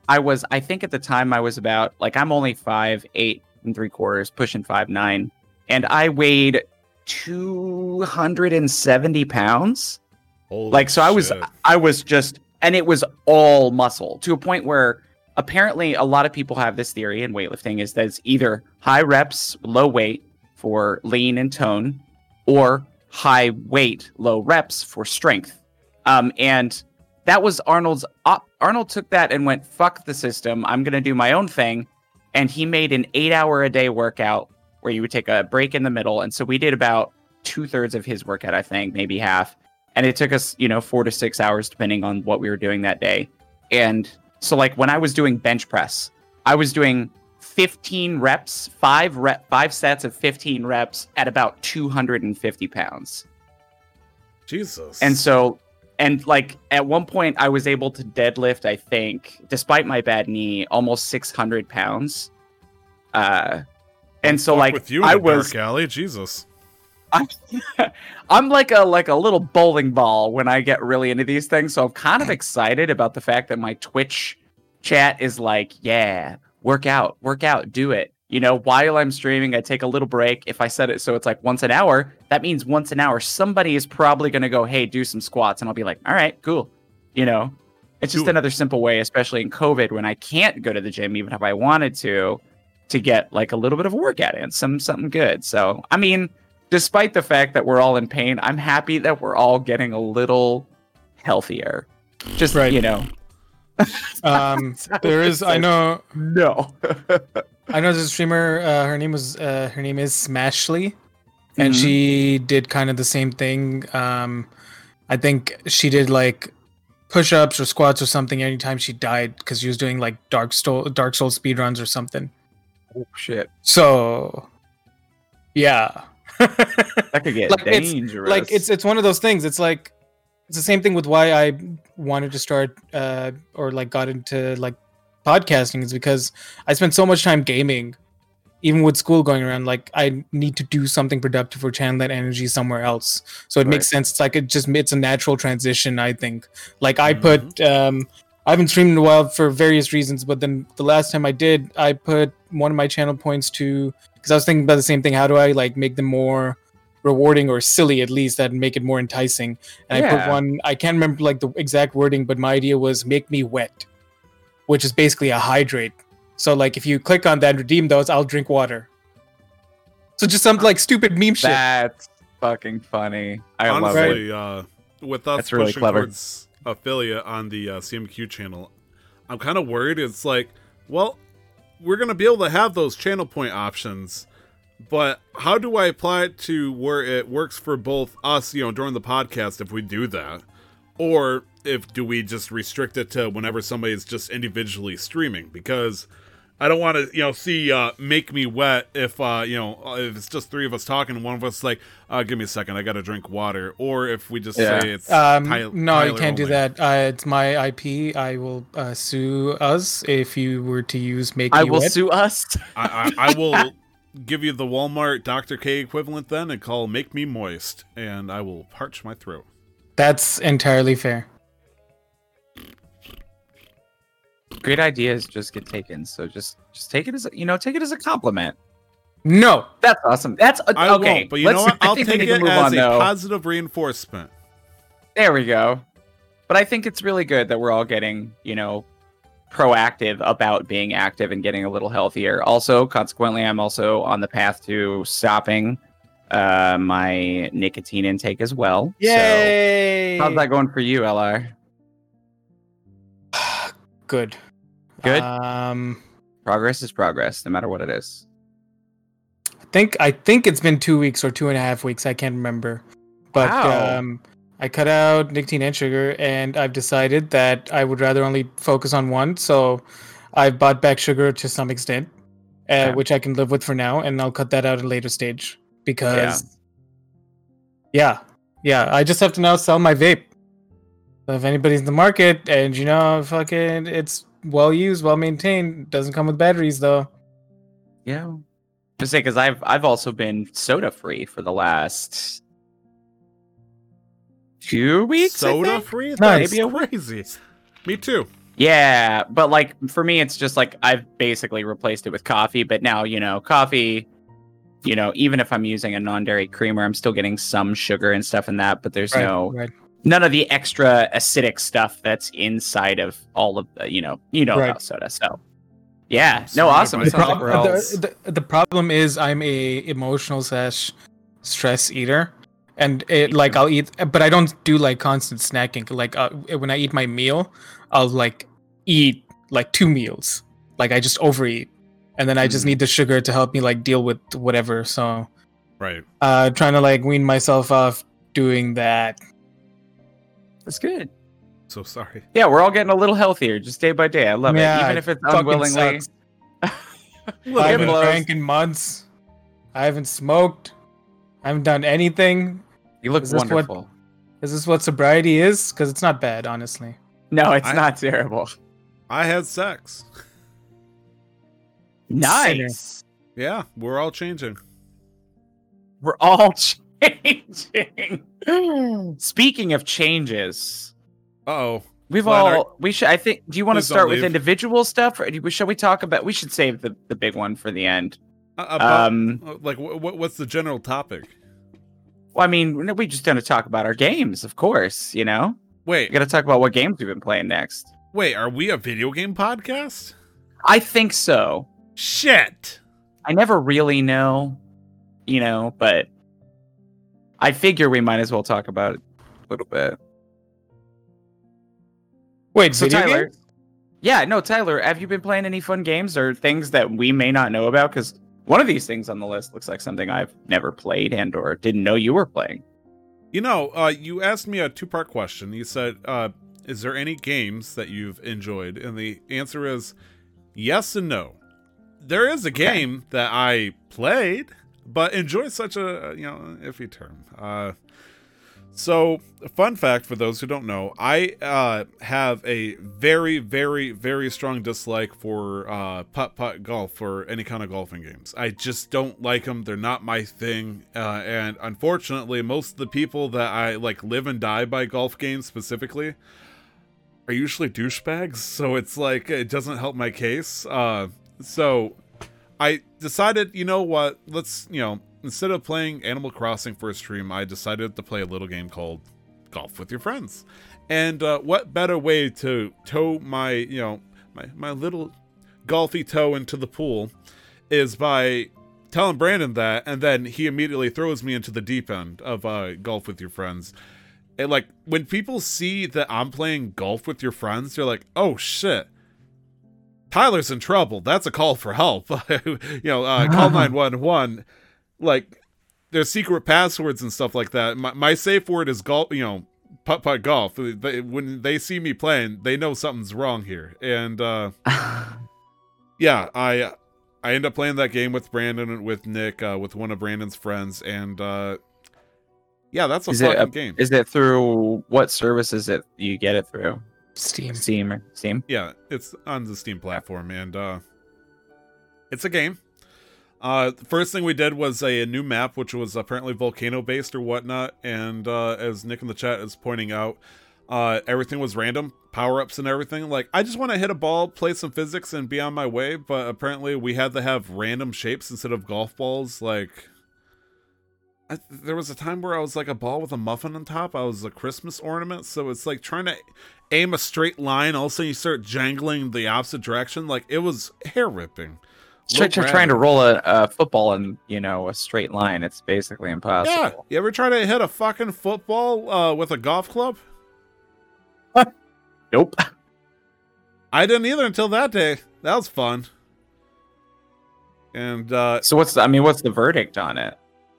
I was I think at the time I was about like I'm only five, eight and three quarters, pushing five nine, and I weighed 270 pounds. Holy like so I was. I was just and it was all muscle to a point where apparently a lot of people have this theory in weightlifting is that it's either high reps, low weight for lean and tone, or high weight, low reps for strength. Um, and that was Arnold's. Op- Arnold took that and went, "Fuck the system. I'm gonna do my own thing." And he made an eight-hour a day workout where you would take a break in the middle. And so we did about two thirds of his workout, I think, maybe half. And it took us, you know, four to six hours depending on what we were doing that day. And so, like when I was doing bench press, I was doing 15 reps, five rep, five sets of 15 reps at about 250 pounds. Jesus. And so, and like at one point, I was able to deadlift, I think, despite my bad knee, almost 600 pounds. Uh, and so like with you in I was, dark alley, Jesus. I'm, (laughs) I'm like a like a little bowling ball when I get really into these things. So I'm kind of excited about the fact that my Twitch chat is like, yeah, work out, work out, do it. You know, while I'm streaming, I take a little break. If I set it so it's like once an hour, that means once an hour, somebody is probably going to go, hey, do some squats. And I'll be like, all right, cool. You know, it's just it. another simple way, especially in COVID when I can't go to the gym, even if I wanted to, to get like a little bit of a workout in, some something good. So, I mean, despite the fact that we're all in pain, I'm happy that we're all getting a little healthier. Just, Right. you know, (laughs) Um, there is. I know. (laughs) no. I know there's a streamer. Uh, her name was. Uh, her name is Smashly, and Mhm. she did kind of the same thing. Um, I think she did like push-ups or squats or something anytime she died because she was doing like Dark Soul Dark Soul speedruns or something. oh, shit. So, yeah. That could get Like, it's- dangerous. like it's it's one of those things. It's like it's the same thing with why I wanted to start uh or like got into like podcasting is because I spent so much time gaming, even with school going around. Like I need to do something productive or channel that energy somewhere else. So it makes sense. It's like it just it's a natural transition. I think. Like I put um. I haven't streamed in a while for various reasons, but then the last time I did, I put one of my channel points to because I was thinking about the same thing. How do I like make them more rewarding or silly at least that make it more enticing? And I put one. I can't remember like the exact wording, but my idea was make me wet, which is basically a hydrate. So like if you click on that and redeem those, I'll drink water. So just some like stupid meme shit. That's fucking funny. I love it. Honestly, uh, with us That's really pushing clever. towards affiliate on the uh, CMQ channel, I'm kind of worried. It's like, well, we're gonna be able to have those channel point options, but how do I apply it to where it works for both us, you know, during the podcast if we do that, or if do we just restrict it to whenever somebody's just individually streaming? Because I don't want to, you know, see uh, make me wet if uh, you know if it's just three of us talking, one of us like, uh, give me a second, I got to drink water, or if we just Yeah. say it's Um, Tyler- no, you can't do that. Uh, it's my IP. I will uh, sue us if you were to use make me I me will wet. sue us. I, I, I will (laughs) give you the Walmart Dr. K equivalent then and call "Make Me Moist," and I will parch my throat. That's entirely fair. Great ideas just get taken. So just just take it as a, you know take it as a compliment. No, That's awesome. That's uh, I okay. won't, but you let's- know what? I I'll take it as on, a though. positive reinforcement. There we go. But I think it's really good that we're all getting, you know, proactive about being active and getting a little healthier. Also, consequently, I'm also on the path to stopping uh, my nicotine intake as well. yay! So, how's that going for you, LR? (sighs) Good. Good? Um, Progress is progress, no matter what it is. I think I think it's been two weeks or two and a half weeks. I can't remember, but Wow. um, I cut out nicotine and sugar, and I've decided that I would rather only focus on one. So I've bought back sugar to some extent, uh, Okay. which I can live with for now, and I'll cut that out at a later stage because, yeah, yeah, I just have to now sell my vape. So if anybody's in the market and you know, fucking, it's well used, well maintained, doesn't come with batteries though. Yeah. to say because I've I've also been soda free for the last two weeks. Soda think? free? Nice. Maybe crazy. Me too. Yeah, but like for me, it's just like I've basically replaced it with coffee. But now you know, coffee. You know, even if I'm using a non-dairy creamer, I'm still getting some sugar and stuff in that. But there's Right, no right. None of the extra acidic stuff that's inside of all of the, you know, you know Right. about soda. So, yeah, So no, awesome. buy It like Prob- the, the, the problem is I'm a emotional slash stress eater, and it like I'll eat, but I don't do like constant snacking. Like uh, when I eat my meal, I'll like eat like two meals. Like I just overeat, and then I just Mm. need the sugar to help me like deal with whatever. So, Right. uh, trying to like wean myself off doing that. That's good. So sorry. Yeah, we're all getting a little healthier just day by day. I love Yeah, it, even if it's fucking unwillingly. sucks. A I little haven't bit. blows. drank in months. I haven't smoked. I haven't done anything. You look Is wonderful. Is this what sobriety is? Because it's not bad, honestly. No, it's I- not terrible. I had sex. Nice. Yeah, we're all changing. We're all changing. Speaking of changes, Uh-oh. we've Glenn, all are- we should. I think. Do you want to start with leave. individual stuff, or do we, shall we talk about? We should save the the big one for the end. Uh, about, Um, uh, like, wh- wh- what's the general topic? well, I mean, we just going to talk about our games, of course. You know, we Wait, got to talk about what games we've been playing next. wait, are we a video game podcast? I think so. Shit. I never really know, you know, but I figure we might as well talk about it a little bit. Wait, So Tyler, games? yeah, no, Tyler, have you been playing any fun games or things that we may not know about? Because one of these things on the list looks like something I've never played and or didn't know you were playing. You know, uh, you asked me a two-part question. You said, uh, "Is there any games that you've enjoyed?" And the answer is yes and no. There is a game that I played, but enjoy such a you know iffy term. Uh, so, fun fact for those who don't know, I uh, have a very, very, very strong dislike for uh, putt putt golf or any kind of golfing games. I just don't like them. They're not my thing. Uh, and unfortunately, most of the people that I like live and die by golf games specifically are usually douchebags. So it's like it doesn't help my case. Uh, so I decided, you know what? Let's you know instead of playing Animal Crossing for a stream, I decided to play a little game called Golf with Your Friends. And uh, what better way to tow my, you know, my, my little golfy toe into the pool is by telling Brandon that, and then he immediately throws me into the deep end of uh, Golf with Your Friends. And like when people see that I'm playing golf with your friends, they're like, "Oh shit, Tyler's in trouble. That's a call for help." (laughs) you know, uh, call (laughs) nine one one like there's secret passwords and stuff like that. My, my safe word is golf. You know, putt putt golf. They, when they see me playing, they know something's wrong here. And uh, (laughs) yeah, I I end up playing that game with Brandon and with Nick, uh, with one of Brandon's friends, and uh, yeah, that's a Is it fucking a- game. Is it through what service is it you get it through? Steam. Steam or Steam? Yeah, it's on the Steam platform, and uh, it's a game. Uh, the first thing we did was a, a new map, which was apparently volcano based or whatnot. And uh, as Nick in the chat is pointing out, uh, everything was random, power ups and everything. Like, I just want to hit a ball, play some physics, and be on my way. But apparently, we had to have random shapes instead of golf balls. Like, I, there was a time where I was like a ball with a muffin on top. I was a Christmas ornament. So it's like trying to aim a straight line. All of a sudden, you start jangling the opposite direction. Like, it was hair ripping. Try, try, trying to roll a, a football in you know a straight line. It's basically impossible. Yeah. You ever try to hit a fucking football uh, with a golf club? (laughs) Nope. I didn't either until that day. That was fun. And uh So what's the, I mean, what's the verdict on it?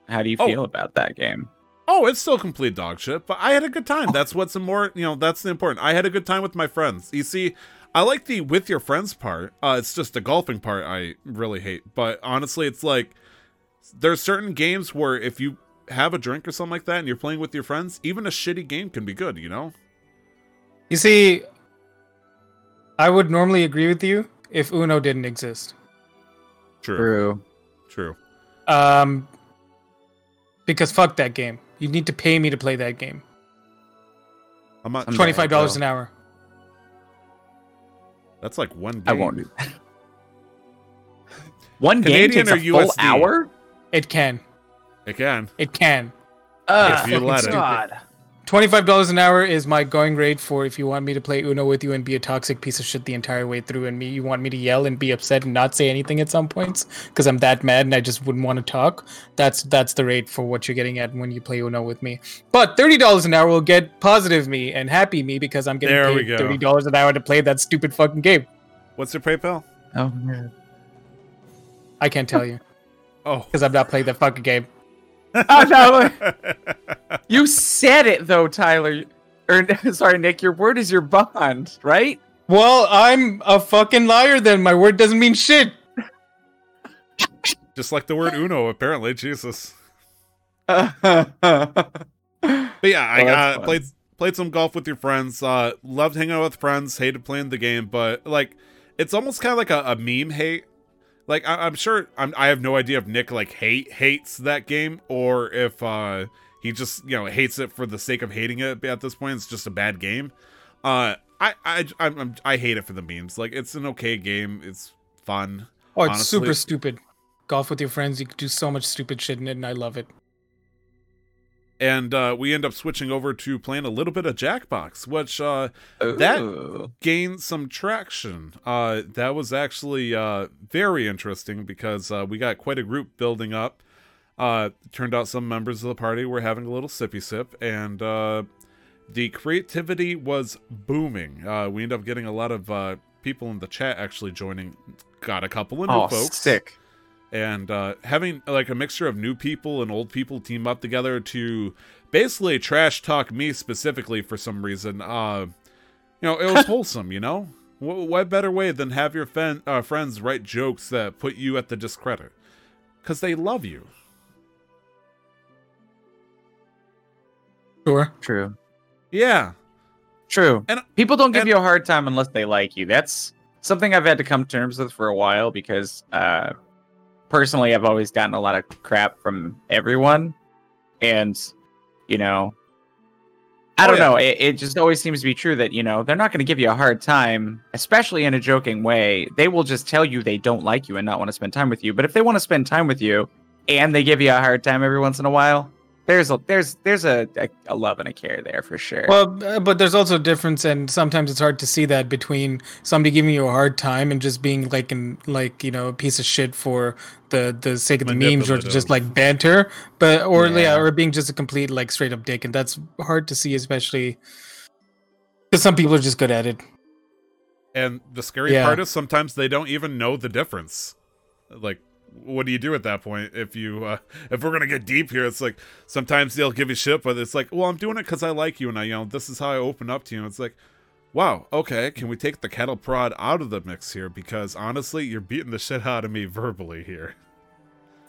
How do you Oh. feel about that game? oh, it's still complete dog shit, but I had a good time. That's what's more you know, that's the important. I had a good time with my friends. You see, I like the with your friends part. Uh it's just the golfing part I really hate. But honestly, it's like there's certain games where if you have a drink or something like that and you're playing with your friends, even a shitty game can be good, you know? You see, I would normally agree with you if Uno didn't exist. True. True. True. Um, because fuck that game. You need to pay me to play that game. I'm not. Twenty five dollars an hour. That's like one. Game. I won't do that. (laughs) One Canadian game takes a or full USD? hour. It can. It can. It can. Uh, If you let it. God. Twenty-five dollars an hour is my going rate for if you want me to play Uno with you and be a toxic piece of shit the entire way through, and me you want me to yell and be upset and not say anything at some points because I'm that mad and I just wouldn't want to talk. That's that's the rate for what you're getting at when you play Uno with me. But thirty dollars an hour will get positive me and happy me because I'm getting There paid thirty dollars an hour to play that stupid fucking game. What's your PayPal? Oh, man. I can't tell you Oh. because I've not played that fucking game. (laughs) oh no! (laughs) You said it though, Tyler. Or (laughs) sorry, Nick. Your word is your bond, right? Well, I'm a fucking liar then. My word doesn't mean shit. Just like the word Uno, apparently. Jesus. oh, But yeah, I Well, that's uh, played played some golf with your friends. Uh, loved hanging out with friends. Hated playing the game, but like, it's almost kind of like a, a meme hate. Like I, I'm sure I'm, I have no idea if Nick like hate hates that game or if uh, he just you know hates it for the sake of hating it. At this point, it's just a bad game. Uh, I I I'm, I hate it for the memes. Like it's an okay game. It's fun. Oh, it's Honestly- super stupid. Golf with your friends, you could do so much stupid shit in it, and I love it. And uh, we end up switching over to playing a little bit of Jackbox, which uh, That- gained some traction. Uh, that was actually uh, very interesting because uh, we got quite a group building up. Uh, turned out some members of the party were having a little sippy sip, and uh, the creativity was booming. Uh, we ended up getting a lot of uh, people in the chat actually joining. Got a couple of new Oh, folks sick. And uh, having like a mixture of new people and old people team up together to basically trash talk me specifically for some reason. Uh, you know, it was (laughs) wholesome. You know, what, what better way than have your fen- uh, friends write jokes that put you at the discredit because they love you. Sure. True. Yeah, True. And- people don't give and- you a hard time unless they like you. That's something I've had to come to terms with for a while because uh personally I've always gotten a lot of crap from everyone. And you know I Oh, don't yeah. know. It, it just always seems to be true that, you know, they're not going to give you a hard time, especially in a joking way. They will just tell you they don't like you and not want to spend time with you. But if they want to spend time with you and they give you a hard time every once in a while, there's a there's there's a, a, a love and a care there for sure. Well, uh, but there's also a difference, and sometimes it's hard to see that between somebody giving you a hard time and just being like an like you know a piece of shit for the the sake of the memes or just like banter, but or yeah. Yeah. or being just a complete like straight up dick, and that's hard to see, especially because some people are just good at it. and the scary Yeah. part is sometimes they don't even know the difference. Like, what do you do at that point if you uh, if we're gonna get deep here? It's like sometimes they'll give you shit, but it's like, well, I'm doing it because I like you, and I you know this is how I open up to you. And it's like, wow, okay, can we take the cattle prod out of the mix here? Because honestly, you're beating the shit out of me verbally here.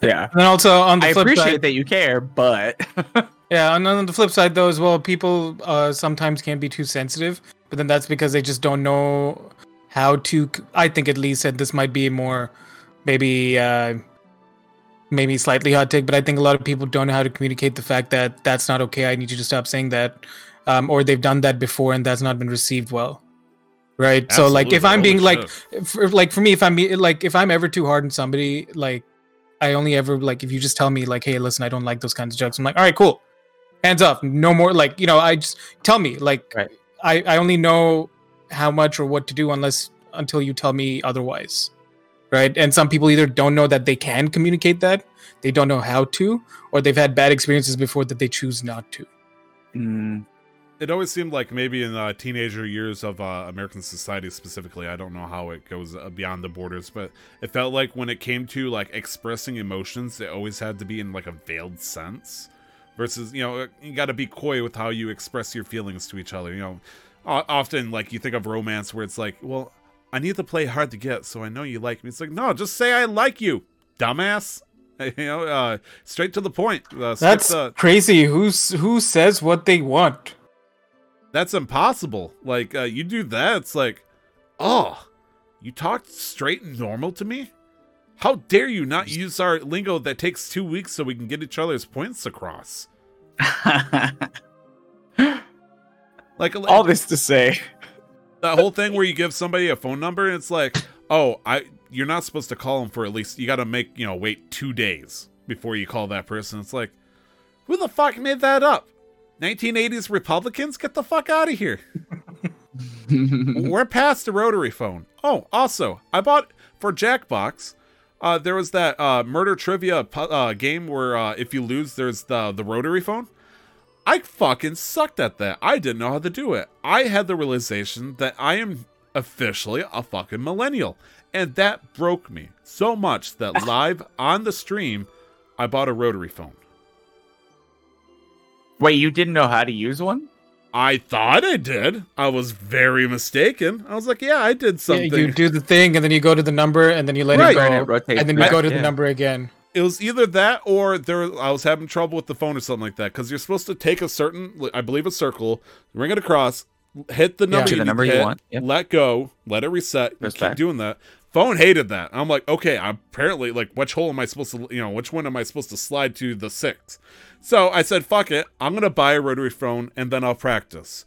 yeah. And also on the I flip appreciate side, that you care, but (laughs) Yeah, and on the flip side though as well, people uh, sometimes can be too sensitive, but then that's because they just don't know how to. i think at least that this might be more, maybe, uh, maybe slightly hot take, but I think a lot of people don't know how to communicate the fact that that's not okay. I need you to stop saying that, um, or they've done that before and that's not been received well. Right. So like, if I'm being holy like, for, like for me if i'm like if i'm ever too hard on somebody like i only ever like if you just tell me like hey listen i don't like those kinds of jokes i'm like all right cool hands off no more like you know i just tell me like Right. i i only know how much or what to do unless until you tell me otherwise right and some people either don't know that they can communicate that they don't know how to or they've had bad experiences before that they choose not to Mm, it always seemed like maybe in uh, teenager years of uh, American society specifically, I don't know how it goes uh, beyond the borders, but it felt like when it came to like expressing emotions, it always had to be in like a veiled sense. Versus, you know, you got to be coy with how you express your feelings to each other. You know, often like you think of romance where it's like, well, I need to play hard to get, so I know you like me. It's like, no, just say I like you, dumbass. (laughs) You know, uh, straight to the point. Uh, that's the- crazy who's who says what they want that's impossible. Like uh, you do that, it's like, oh, you talked straight and normal to me. How dare you not use our lingo that takes two weeks so we can get each other's points across? (laughs) Like All this to say, that whole thing where you give somebody a phone number and it's like, oh, I you're not supposed to call them for at least you got to make you know wait two days before you call that person. It's like, who the fuck made that up? 1980s Republicans, get the fuck out of here. (laughs) We're past the rotary phone. Oh, also, I bought for Jackbox. Uh, there was that uh, murder trivia uh, game where uh, if you lose, there's the the rotary phone. I fucking sucked at that. I didn't know how to do it. I had the realization that I am officially a fucking millennial, and that broke me so much that (laughs) live on the stream, I bought a rotary phone. wait, you didn't know how to use one? I thought I did. I was very mistaken. I was like, yeah, I did Yeah, something. you do the thing, and then you go to the number, and then you let Right. it oh, And go, rotates and then you go to the number again. It was either that or there I was having trouble with the phone or something like that because you're supposed to take a certain I believe a circle, ring it across, hit the number, To you, the number to you want, yep. let go, let it reset, Goes keep back. doing that. Phone hated that. I'm like, okay, I'm apparently like which hole am I supposed to you know, which one am I supposed to slide to the six? So I said, fuck it, I'm gonna buy a rotary phone and then I'll practice.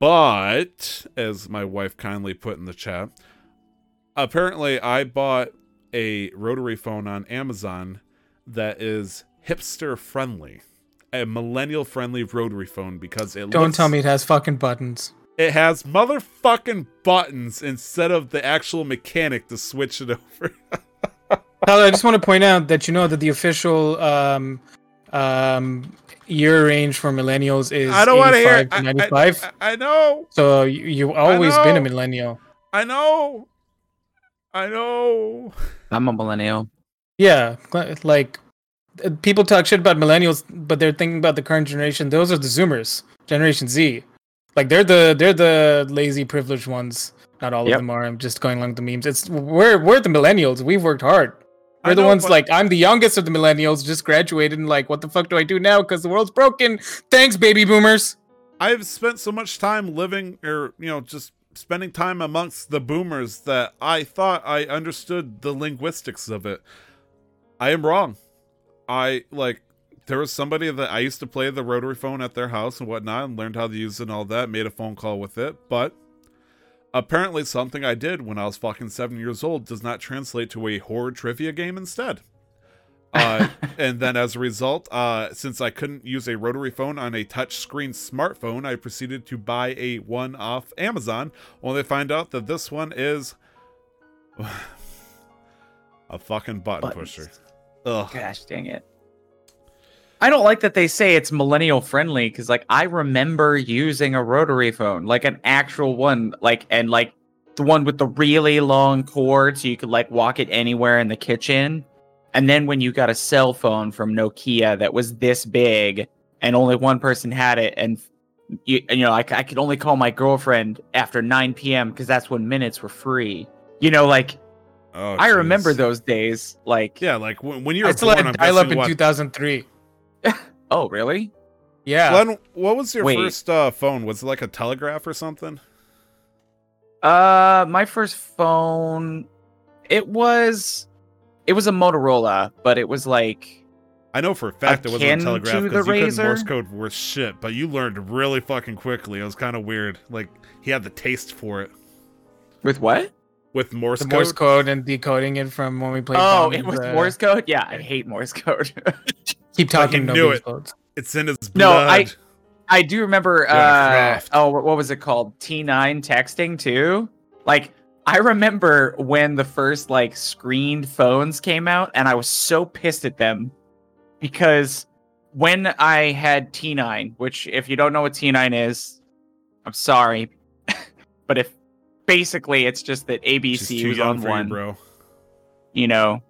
But as my wife kindly put in the chat, apparently I bought a rotary phone on Amazon that is hipster friendly, a millennial friendly rotary phone because it Don't looks- tell me it has fucking buttons. it has motherfucking buttons instead of the actual mechanic to switch it (laughs) over. Tyler, I just want to point out that you know that the official um, um, year range for millennials is I don't want to hear 85 to I- 95. I, I know, so you, you've always been a millennial. I know, I know. I'm a millennial. Yeah, like uh, people talk shit about millennials, but they're thinking about the current generation. Those are the Zoomers, Generation Z. Like they're the they're the lazy, privileged ones. Not all Yep. of them are. I'm just going along the memes. It's we're we're the millennials. We've worked hard. We're the know, ones but- like I'm the youngest of the millennials, just graduated and like, what the fuck do I do now? Because the world's broken. Thanks, baby boomers. I've spent so much time living or you know just spending time amongst the boomers that I thought I understood the linguistics of it. I am wrong. I like there was somebody that I used to play the rotary phone at their house and whatnot and learned how to use it and all that, made a phone call with it, but apparently something I did when I was fucking seven years old does not translate to a horror trivia game instead. Uh, (laughs) and then as a result, uh, since I couldn't use a rotary phone on a touchscreen smartphone, I proceeded to buy a one off Amazon, only to find out that this one is (sighs) a fucking button Buttons. pusher. Ugh. Gosh dang it. I don't like that they say it's millennial friendly because, like, I remember using a rotary phone, like an actual one, like, and like the one with the really long cord so you could like walk it anywhere in the kitchen. And then when you got a cell phone from Nokia that was this big and only one person had it, and you, you know, I could only call my girlfriend after 9 p.m. because that's when minutes were free. You know, like, Oh, I remember those days. Like, Yeah, like when, when you were I still born, had I'm dial up in what, 2003. (laughs) oh, really? Yeah. Glenn, what was your Wait. first uh, phone? Was it like a telegraph or something? Uh, my first phone, it was, it was a Motorola, but it was like, I know for a fact it wasn't a telegraph to because you couldn't Morse code worth shit, but you learned really fucking quickly. It was kind of weird. Like he had the taste for it with what? with Morse the code. Morse code and decoding it from when we played. Oh, Bomb it was uh, Morse code. Yeah, I hate Morse code. (laughs) Keep talking. knew nobody's it. codes. It's in his blood. No. I- I do remember. Uh, oh, what what was it called? T9 texting too. Like, I remember when the first like screened phones came out, and I was so pissed at them because when I had T9, which if you don't know what T9 is, I'm sorry, (laughs) but if basically it's just that ABC was on one, you, bro. you know,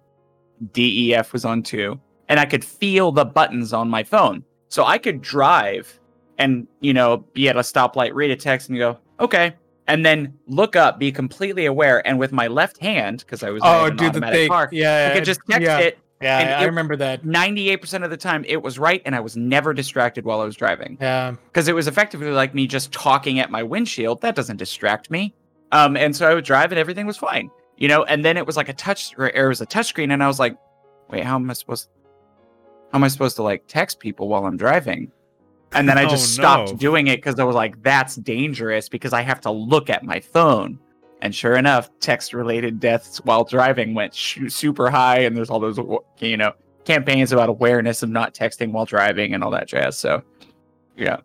DEF was on two, and I could feel the buttons on my phone. So I could drive and, you know, be at a stoplight, read a text, and go, okay. And then look up, be completely aware, and with my left hand, because I was Oh, do the thing. car, Yeah, I could just text yeah, it. Yeah, and I it- remember that. 98% of the time, it was right, and I was never distracted while I was driving Yeah, because it was effectively like me just talking at my windshield. That doesn't distract me. Um, and so I would drive, and everything was fine. you know. And then it was like a touch, or it was a touch screen, and I was like, wait, how am I supposed? How am I supposed to like text people while I'm driving? And then I Oh, just stopped no. doing it because I was like, that's dangerous because I have to look at my phone. And sure enough, text related deaths while driving went sh- super high. And there's all those, you know, campaigns about awareness of not texting while driving and all that jazz. So, yeah.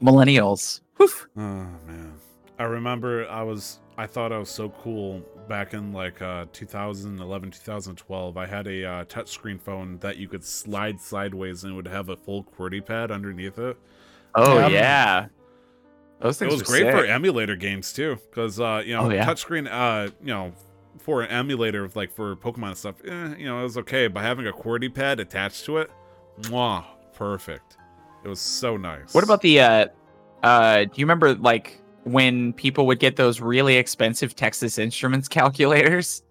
Millennials. Oh man, I remember I was I thought I was so cool back in like uh 2011 2012 I had a uh, touchscreen phone that you could slide sideways and it would have a full QWERTY pad underneath it. Oh, Yeah. yeah. Those It was were great for emulator games too cuz uh you know Oh, yeah. touchscreen uh you know for an emulator like for Pokemon and stuff, eh, you know, it was okay, but having a QWERTY pad attached to it, mwah, perfect. It was so nice. What about the uh uh do you remember like when people would get those really expensive Texas Instruments calculators?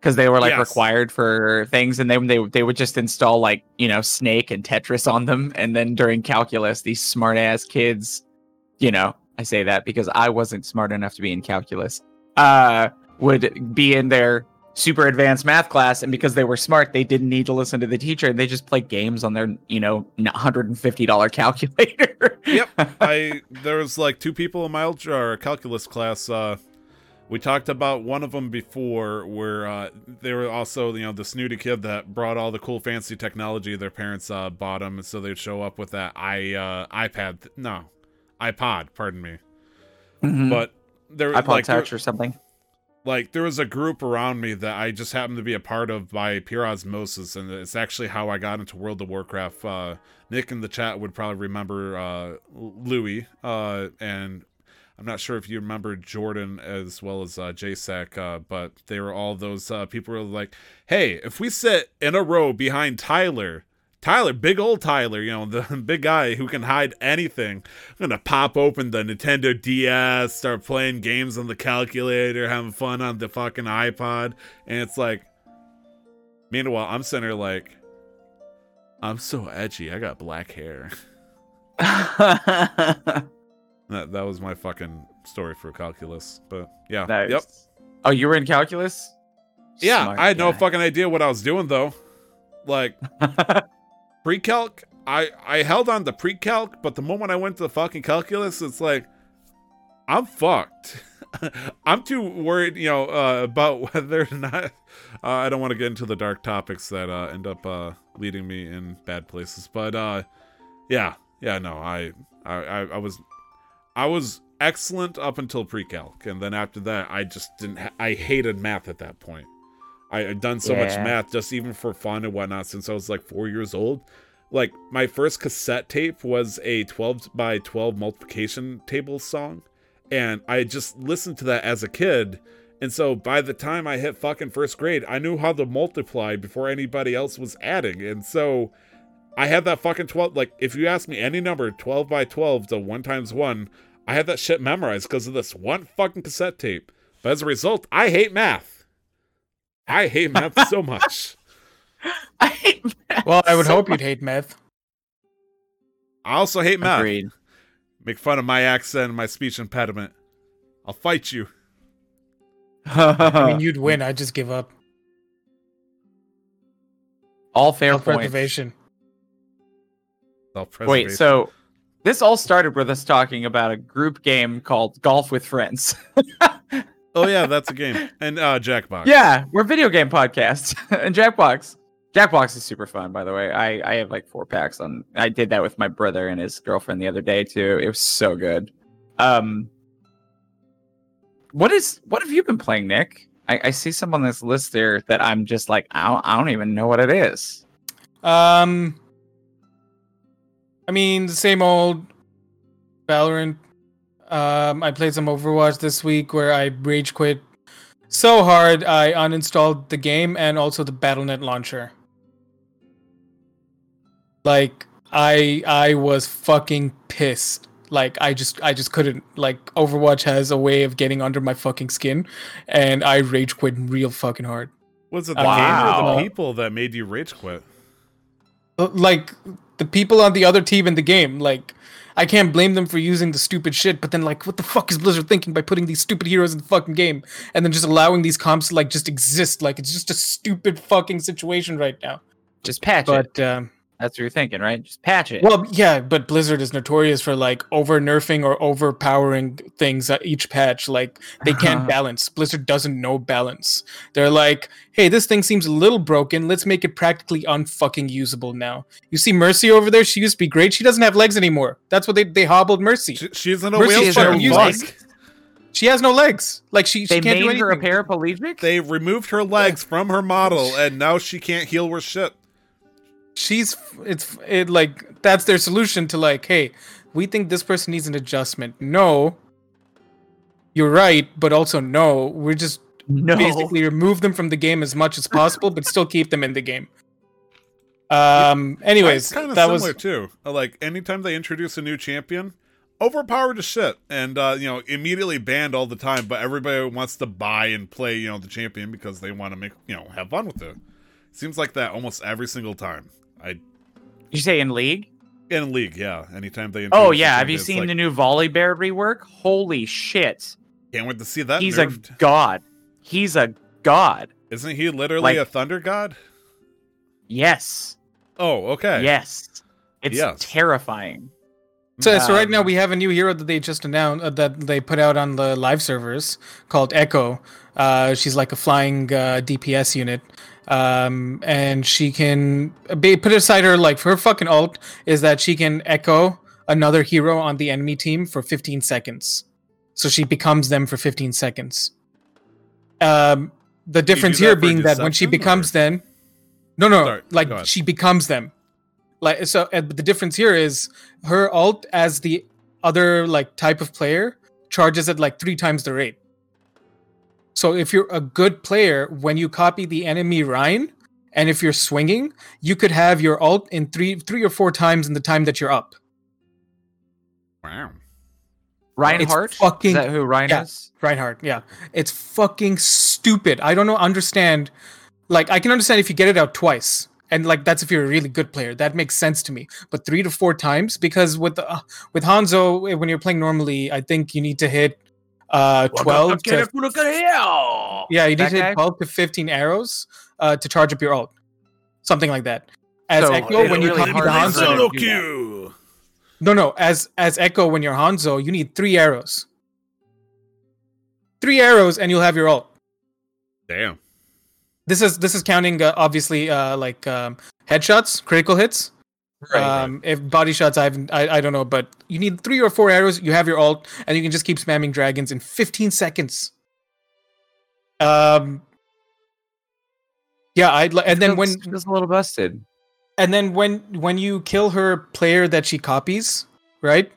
Because they were like Yes. required for things, and then they they would just install like you know Snake and Tetris on them, and then during calculus, these smart ass kids, you know, I say that because I wasn't smart enough to be in calculus, uh, would be in their super advanced math class, and because they were smart, they didn't need to listen to the teacher, and they just played games on their you know hundred and fifty dollar (laughs) calculator. Yep. (laughs) I there was like two people in my algebra or calculus class. Uh, we talked about one of them before, where uh, they were also you know the snooty kid that brought all the cool fancy technology their parents uh, bought them, and so they'd show up with that i uh, iPad, no, iPod, pardon me. Mhm. But there iPod like there- Touch or something. Like there was a group around me that I just happened to be a part of by pure osmosis, and it's actually how I got into World of Warcraft. Uh, Nick in the chat would probably remember uh, Louis, uh, and I'm not sure if you remember Jordan as well as uh, JSAC, uh, but they were all those uh, people who were like, "Hey, if we sit in a row behind Tyler." Tyler, big old Tyler, you know, the (laughs) big guy who can hide anything. I'm gonna pop open the Nintendo DS, start playing games on the calculator, having fun on the fucking iPod, and it's like, meanwhile, I'm sitting there like, I'm so edgy. I got black hair. (laughs) (laughs) That that was my fucking story for calculus. But yeah, nice. yep, Oh, you were in calculus? yeah. Smart I had no fucking idea what I was doing though. Like pre-calc, I I held on to pre-calc, but the moment I went to the fucking calculus, it's like I'm fucked. (laughs) I'm too worried, you know, uh, about (laughs) whether or not uh, I don't want to get into the dark topics that uh, end up uh, leading me in bad places. But uh, yeah, yeah, no, I, I, I, was, I was excellent up until pre-calc, and then after that, I just didn't. Ha- I hated math at that point. I had done so much math just even for fun and whatnot since I was like four years old. Like my first cassette tape was a 12 by 12 multiplication table song, and I just listened to that as a kid. And so by the time I hit fucking first grade, I knew how to multiply before anybody else was adding. And so I had that fucking 12. Like, if you ask me any number, 12 by 12 to 1 times 1, I had that shit memorized because of this one fucking cassette tape. But as a result, I hate math. I hate math so (laughs) much. I hate math Well, I would so hope much. you'd hate meth. I also hate math. Agreed. Make fun of my accent and my speech impediment. I'll fight you. (laughs) I mean, you'd win. I'd just give up. All fair points. Self-preservation. Self-preservation. Wait, so this all started with us talking about a group game called Golf with Friends. (laughs) Oh yeah, that's a game. And uh Jackbox. yeah, we're a video game podcast. (laughs) and Jackbox. Jackbox is super fun, by the way. I, I have like four packs on. I did that with my brother and his girlfriend the other day too. It was so good. Um, what is what have you been playing, Nick? I, I see some on this list there that I'm just like I don't, I don't even know what it is. Um, I mean, the same old Valorant. Um, I played some Overwatch this week where I rage quit so hard I uninstalled the game and also the Battle.net launcher. Like I I was fucking pissed. Like I just I just couldn't like Overwatch has a way of getting under my fucking skin and I rage quit real fucking hard. Was it the Wow. game or the people that made you rage quit? Like the people on the other team in the game like I can't blame them for using the stupid shit. But then, like, what the fuck is Blizzard thinking by putting these stupid heroes in the fucking game and then just allowing these comps to like just exist? Like, it's just a stupid fucking situation right now. Just patch it. But um, That's what you're thinking, right? Just patch it. well, yeah, but Blizzard is notorious for like over nerfing or overpowering things at each patch. Like they can't (laughs) balance. Blizzard doesn't know balance. They're like, hey, this thing seems a little broken. Let's make it practically unfucking usable now. You see Mercy over there? She used to be great. She doesn't have legs anymore. That's what they they hobbled Mercy. She, she's in a Mercy wheelchair. her used- Fuck. She has no legs. Like she, they she can't do made her a anything. paraplegic. They removed her legs from her model, and now she can't heal worth shit. She's it's it like that's their solution to like hey we think this person needs an adjustment no you're right but also no we're just no. basically remove them from the game as much as possible but still keep them in the game um anyways kind of that similar was too. Like anytime they introduce a new champion, overpowered as shit, and uh, you know immediately banned all the time. But everybody wants to buy and play, you know, the champion because they want to make you know have fun with it. Seems like that almost every single time. I you say in league? in league, yeah. Anytime they Oh yeah. Have you seen like, the new Volibear rework? Holy shit! Can't wait to see that. He's nerfed. a god. He's a god. Isn't he literally like- a thunder god? Yes. Oh, okay. Yes. It's Yes. terrifying. so, so right now Um, we have a new hero that they just announced uh, that they put out on the live servers called Echo. Uh, she's like a flying uh, DPS unit, um, and she can be put aside her like her fucking ult is that she can echo another hero on the enemy team for 15 seconds, so she becomes them for 15 seconds. Um, the difference here being that when she becomes or- then, no, no, Sorry, like she becomes them. Like so uh, the difference here is her ult as the other like type of player charges at like three times the rate so if you're a good player when you copy the enemy Rein, and if you're swinging you could have your ult in three three or four times in the time that you're up Wow. Reinhardt. fucking- is that who Rein yeah. is? Reinhardt, yeah. It's fucking stupid. I don't know understand like I can understand if you get it out twice. And like that's if you're a really good player. That makes sense to me. But 3 to 4 times because with uh, with Hanzo eh, when you're playing normally, I think you need to hit uh 12 to Yeah, you need That to guy? hit 12 to 15 arrows uh to charge up your ult. Something like that. As So, Echo when you really copy the Hanzo. No, no. As as Echo, when you're Hanzo, you need three arrows. Three arrows, and you'll have your ult. Damn. This is this is counting uh, obviously uh, like um, headshots, critical hits. Right. Um, if body shots, I haven't, I, I don't know, but you need three or four arrows. You have your ult, and you can just keep spamming dragons in 15 seconds. Um, yeah, I would and then when feels a little busted. and then when when you kill her player that she copies, right?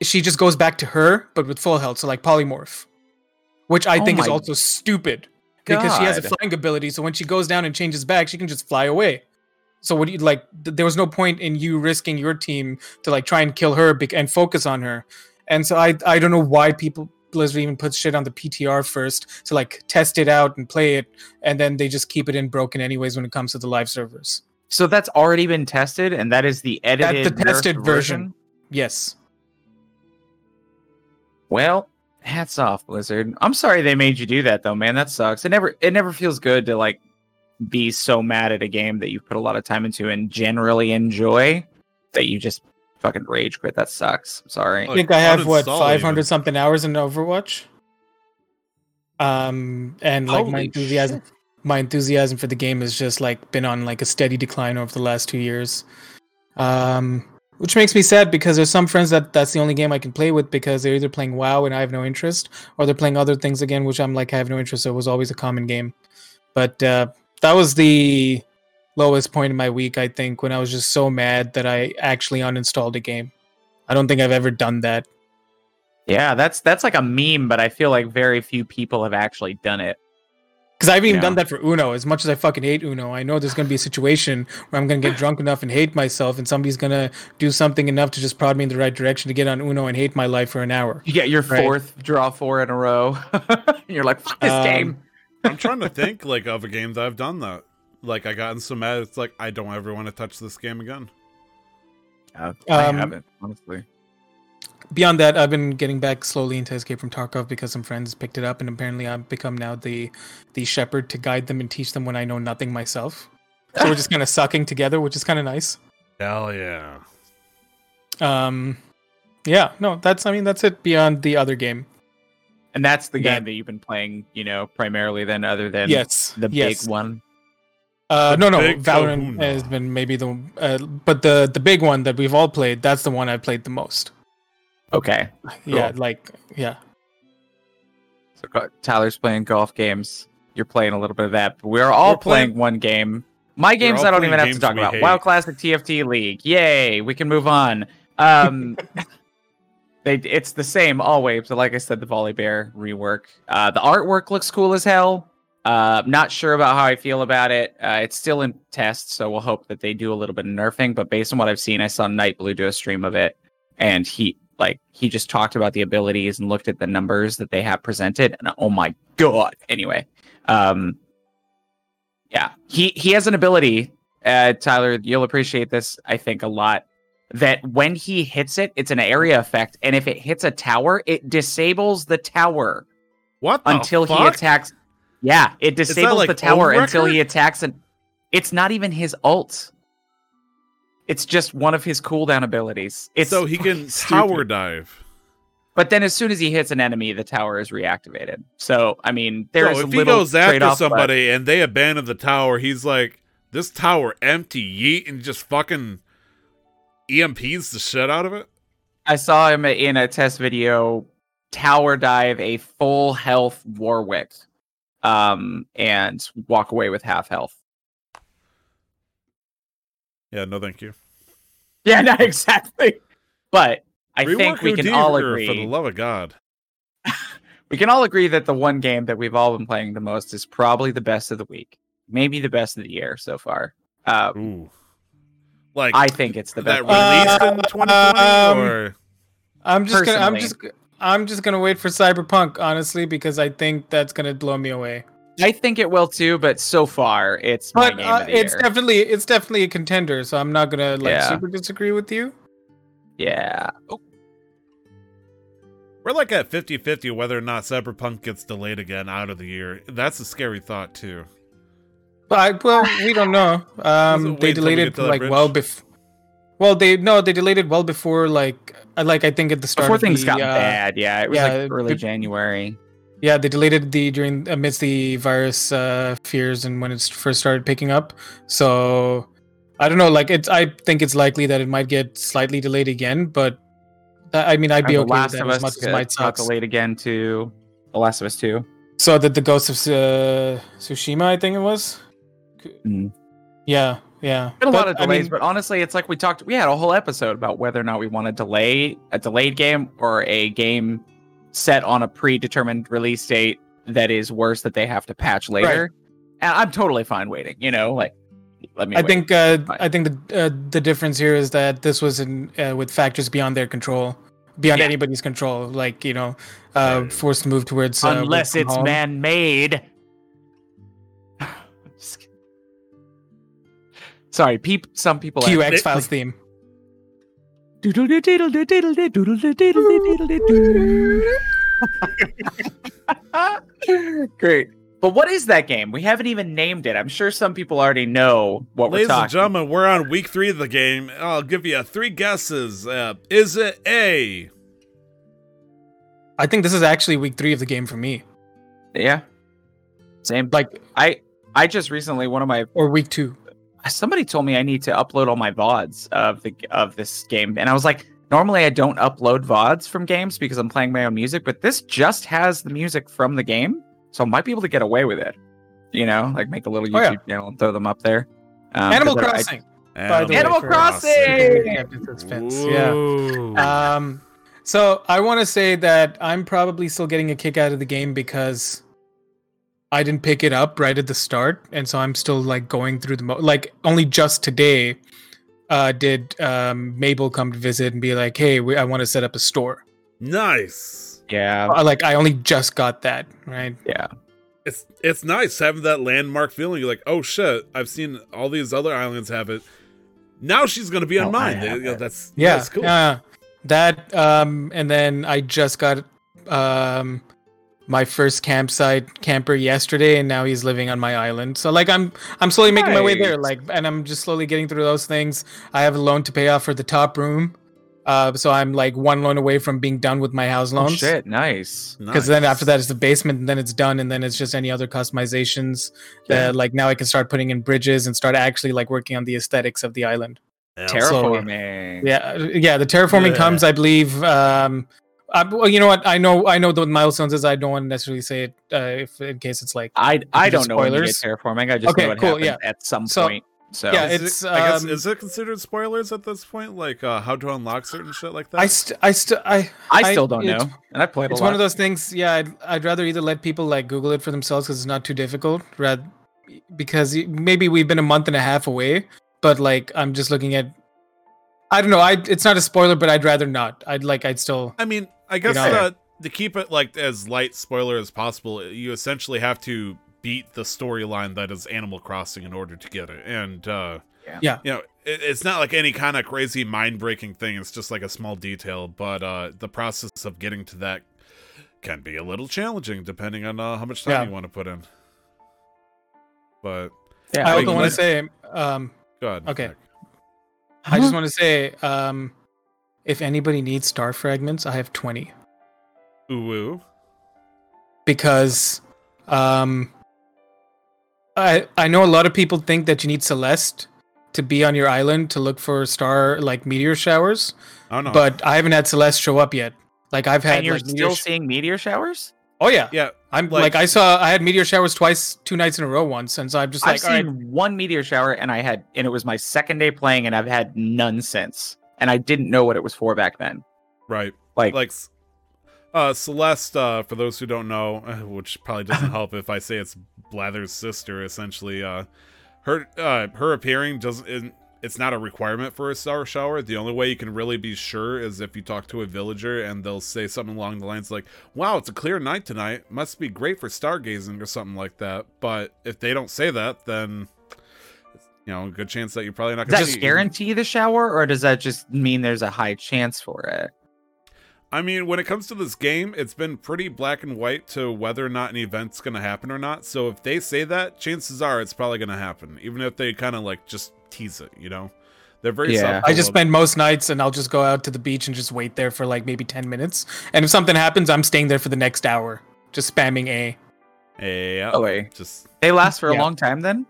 She just goes back to her, but with full health, so like polymorph, which I Oh think is also stupid because she has a flying ability. So when she goes down and changes back, she can just fly away. So what do you like? th- There was no point in you risking your team to like try and kill her bec- and focus on her. And so I I don't know why people Blizzard even puts shit on the PTR first to like test it out and play it, and then they just keep it in broken anyways when it comes to the live servers. So that's already been tested, and that is the edited, That's the tested nerfed version. Yes. Well, hats off, Blizzard. I'm sorry they made you do that, though, man. That sucks. It never, it never feels good to like be so mad at a game that you put a lot of time into and generally enjoy that you just fucking rage quit. That sucks. I'm sorry. I think I have what 500 something hours in Overwatch. Um, and like my enthusiasm, shit. my enthusiasm for the game has just like been on like a steady decline over the last two years. Um, which makes me sad because there's some friends that that's the only game I can play with because they're either playing WoW and I have no interest, or they're playing other things again, which I'm like I have no interest. So it was always a common game, but uh, that was the lowest point in my week. I think when I was just so mad that I actually uninstalled a game. I don't think I've ever done that. Yeah, that's that's like a meme, but I feel like very few people have actually done it. Because I haven't even done that for Uno. As much as I fucking hate Uno, I know there's gonna be a situation where I'm gonna get drunk enough and hate myself, and somebody's gonna do something enough to just prod me in the right direction to get on Uno and hate my life for an hour. You get your Right. fourth draw four in a row. (laughs) You're like, fuck this Um, game. I'm trying to think like of a game that I've done that. Like I gotten so mad, it's like I don't ever want to touch this game again. Uh, I um, haven't, honestly. beyond that, I've been getting back slowly into Escape from Tarkov because some friends picked it up, and apparently I've become now the the shepherd to guide them and teach them when I know nothing myself. So we're just kind of (laughs) sucking together, which is kind of nice. Hell yeah. Um, yeah, no, that's I mean that's it. Beyond the other game, And that's the Yeah. game that you've been playing, you know, primarily then other than yes, the yes. big one. Uh, The no, no, big Valorant kahuna. has been maybe the, uh, but the the big one that we've all played. That's the one I played the most. Okay. Yeah, like yeah, So Tyler's playing golf games. You're playing a little bit of that. But we're all We're playing- playing, one game. My games I don't even have to talk about. hate. WoW Classic TFT League. Yay, we can move on. Um (laughs) they it's the same always, but like I said, the Volibear rework. Uh the artwork looks cool as hell. Uh not sure about how I feel about it. Uh it's still in test, so we'll hope that they do a little bit of nerfing, but based on what I've seen, I saw Night Blue do a stream of it and he like he just talked about the abilities and looked at the numbers that they have presented and oh my god anyway um yeah he he has an ability uh tyler you'll appreciate this i think a lot that when he hits it it's an area effect and if it hits a tower it disables the tower What the until he attacks yeah it disables like the tower until he attacks and it's not even his ult it's just one of his cooldown abilities it's so he (laughs) can stupid. tower dive. But then as soon as he hits an enemy, the tower is reactivated. So I mean, there's so a if he goes after trade-off, but somebody and they abandon the tower, he's like, "This tower empty, yeet," and just fucking EMPs the shit out of it. I saw him in a test video tower dive a full health Warwick, um, and walk away with half health. Yeah, no, thank you. (laughs) Yeah, not exactly. But I Rework think we can all agree. for the love of God. (laughs) We can all agree that the one game that we've all been playing the most is probably the best of the week, maybe the best of the year so far. Uh, Ooh, like I think it's the that best. released in 2020, um, or I'm just gonna I'm just I'm just gonna wait for Cyberpunk honestly because I think that's gonna blow me away. I think it will too, but so far it's my But game uh, of the it's year. definitely it's definitely a contender, so I'm not gonna like Yeah. super disagree with you. Yeah. Oh, we're like at 50-50 whether or not Cyberpunk gets delayed again out of the year. That's a scary thought too. But I, well, we don't know. (laughs) Um, they until we delayed it like bridge? well before. Well, they no, they delayed it well before like uh, like I think at the start before of things the, got uh, bad. Yeah, it was yeah, like early it- January. Yeah, they deleted the during amidst the virus uh, fears and when it first started picking up. So I don't know. Like it's, I think it's likely that it might get slightly delayed again. But uh, I mean, I'd be the okay Last with that Us as much as got- it might got suck. delayed again to The Last of Us Two. So that the Ghost of uh, Tsushima, I think it was. Mm. Yeah, yeah. Been a But, lot of I delays, mean, but honestly, it's like we talked. We had a whole episode about whether or not we want to delay a delayed game or a game set on a predetermined release date that is worse that they have to patch later. And I'm totally fine waiting. You know, like let me. I wait. think uh, Fine. I think the uh, the difference here is that this was in uh, with factors beyond their control, beyond Yeah. anybody's control. Like you know, uh, forced to move towards uh, unless it's home. man-made. Sorry, peep. Some people. Q actually- X Files theme. (laughs) Great. But what is that game? We haven't even named it. I'm sure some people already know what Ladies we're talking. Ladies and gentlemen, we're on week three of the game. I'll give you three guesses. Uh, is it A? I think this is actually week three of the game for me. Yeah. Same. Like I I just recently one of my or week two. Somebody told me I need to upload all my VODs of the of this game. And I was like, normally I don't upload VODs from games because I'm playing my own music, but this just has the music from the game. So I might be able to get away with it. You know, like make a little Oh, yeah. YouTube channel and throw them up there. Um, Animal 'cause I- I- Crossing. By the way, Animal for- Crossing! Yeah, participants, yeah. Ooh. Um, so I want to say that I'm probably still getting a kick out of the game because I didn't pick it up right at the start, and so I'm still like going through the mo- like only just today uh, did um, Mabel come to visit and be like, "Hey, we, I want to set up a store." nice. yeah, Uh, like I only just got that right. yeah. It's it's nice having that landmark feeling. You're like, oh shit, I've seen all these other islands have it. Now she's gonna be on Now I mine. have You know, that's Yeah, that's cool. yeah. that um and then i just got um my first campsite camper yesterday and now he's living on my island so like i'm i'm slowly making my way there like and i'm just slowly getting through those things i have a loan to pay off for the top room uh so i'm like one loan away from being done with my house Oh shit, nice. because then after Nice. that it's the basement and then it's done and then it's just any other customizations that like now i can start putting in bridges and start actually like working on the aesthetics of the island Yeah. Terraforming. yeah, uh, yeah. The terraforming Yeah. comes, I believe. Um, uh, well, you know what? I know, I know the milestones is. I don't want to necessarily say it uh, if in case it's like. I I do don't know when spoilers? terraforming. I just Okay, know it cool, happens yeah. at some So- point. So Yeah, Is it's, it, I guess um, is it considered spoilers at this point? Like uh, how to unlock certain shit like that? I st- I st- I I still don't it's- know, and I played a It's lot. one of those things. Yeah, I'd, I'd rather either let people like Google it for themselves because it's not too difficult, rather because maybe we've been a month and a half away, but like I'm just looking at. I don't know. I it's not a spoiler, but I'd rather not. I'd like. I'd still. I mean, I guess know- uh, to keep it like as light spoiler as possible, you essentially have to beat the storyline that is Animal Crossing in order to get it. And uh Yeah. Yeah. you know, it, it's not like any kind of crazy mind breaking thing. It's just like a small detail, but uh the process of getting to that can be a little challenging depending on uh, how much time Yeah. you want to put in. But yeah, I like, also want to say. Um, go ahead. Okay. Nick. I just want to say, um, if anybody needs star fragments, I have 20 Ooh, woo. because um, I I know a lot of people think that you need Celeste to be on your island to look for star like meteor showers, Oh no. but I haven't had Celeste show up yet. Like I've had and you're like meteor still sh- seeing meteor showers. Oh yeah, yeah, I'm like- like, I saw I had meteor showers twice, two nights in a row once, and so I'm just like I've like, all right, seen one meteor shower, and I had, and it was my second day playing, and I've had none since, and I didn't know what it was for back then. right. Like, like uh celeste uh for those who don't know uh, which probably doesn't (laughs) help if i say it's Blathers' sister essentially uh her uh her appearing doesn't isn't- it's not a requirement for a star shower. The only way you can really be sure is if you talk to a villager and they'll say something along the lines like wow it's a clear night tonight. Must be great for stargazing or something like that. But if they don't say that then you know a good chance that you're probably not does gonna that guarantee the shower, or does that just mean there's a high chance for it? I mean, when it comes to this game, it's been pretty black and white to whether or not an event's going to happen or not. So if they say that, chances are it's probably going to happen, even if they kind of like just tease it, you know? They're very Yeah. I just spend most nights and I'll just go out to the beach and just wait there for like maybe 10 minutes. And if something happens, I'm staying there for the next hour, just spamming A. Yeah, Oh wait, just they last for a Yeah. long time then.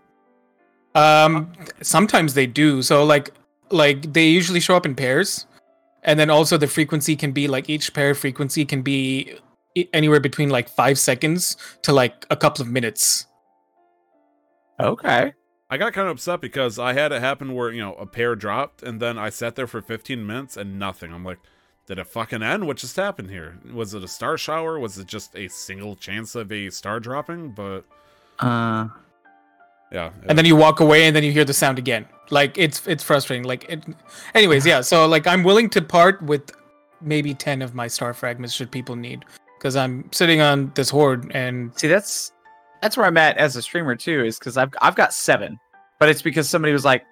Um sometimes they do. So like like they usually show up in pairs. And then also the frequency can be like each pair frequency can be anywhere between like 5 seconds to like a couple of minutes. Okay. I got kind of upset because I had it happen where, you know, a pair dropped and then I sat there for 15 minutes and nothing. I'm like, did it fucking end? What just happened here? Was it a star shower? Was it just a single chance of a star dropping? But Uh, yeah. And then you walk away and then you hear the sound again. Like it's it's frustrating. Like it anyways, yeah. So like I'm willing to part with maybe 10 of my star fragments should people need because I'm sitting on this horde and see, that's that's where I'm at as a streamer too, is because I've I've got seven, but it's because somebody was like,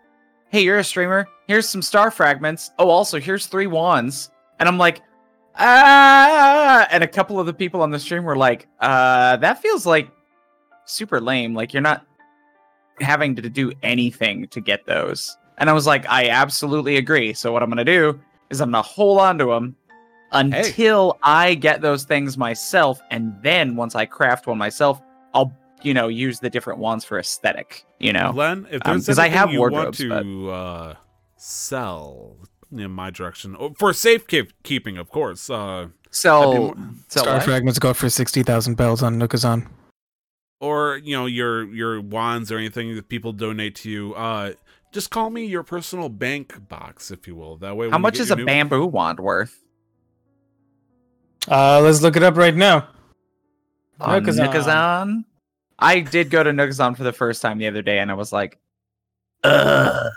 "Hey, you're a streamer. Here's some star fragments. Oh, also here's three wands," and I'm like, "Ah!" And a couple of the people on the stream were like, "Uh, that feels like super lame. Like you're not having to do anything to get those." And I was like, "I absolutely agree. So what I'm gonna do is I'm gonna hold on to them." Until I get those things myself, and then once I craft one myself, I'll you know use the different wands for aesthetic. You know, Len, if Um, there's 'cause I have you wardrobes, want to uh, sell in my direction oh, for safekeeping, of course. Uh, sell, more- sell star what? fragments go for 60,000 bells on Nookazon. Or you know your your wands or anything that people donate to you. Uh, just call me your personal bank box, if you will. That way, How much is a new- bamboo wand worth? Uh let's look it up right now. On Nookazon. Nookazon? I did go to Nookazon for the first time the other day, and I was like, Ugh.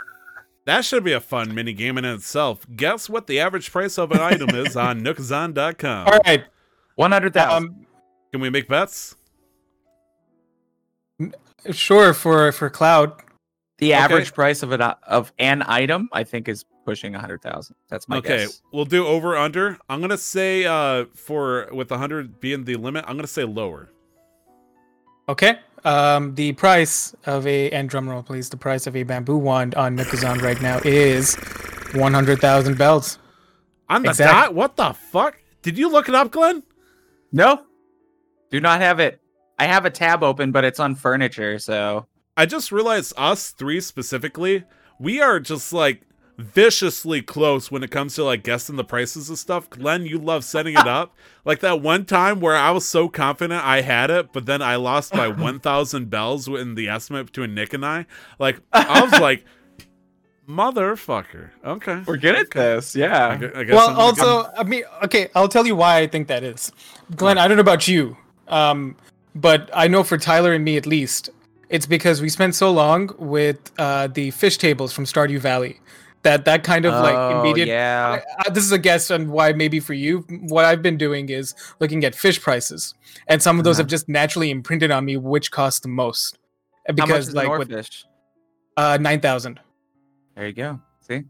That should be a fun mini game in itself. Guess what the average price of an item is on (laughs) Nookazon.com. All right. one hundred thousand. Um Can we make bets? Sure for for cloud. the okay. average price of an of an item, I think, is pushing a hundred thousand. That's my okay, guess. we'll do over under. I'm gonna say uh for with a 100 being the limit, I'm gonna say lower. Okay. Um, the price of a and drum roll, please. The price of a bamboo wand on Nookazon right now is one hundred thousand bells. On the Exact- dot? What the fuck? Did you look it up, Glenn? No, do not have it. I have a tab open, but it's on furniture. So I just realized us three specifically, we are just like viciously close when it comes to like guessing the prices of stuff. Glenn, you love setting it (laughs) up. Like that one time where I was so confident I had it, but then I lost by (laughs) 1,000 bells in the estimate between Nick and I. Like, (laughs) I was like, motherfucker. Okay. we're good at this. I Yeah. gu- I guess Well, I'm- also, I mean, okay, I'll tell you why I think that is. Glenn, I don't know about you, um, but I know for Tyler and me at least, it's because we spent so long with uh, the fish tables from Stardew Valley that that kind of like Oh, immediate. yeah. I, I, this is a guess on why maybe for you. What I've been doing is looking at fish prices, and some of those Uh-huh. have just naturally imprinted on me which cost the most. And How much Because is like with oarfish? uh, nine thousand. There you go. See.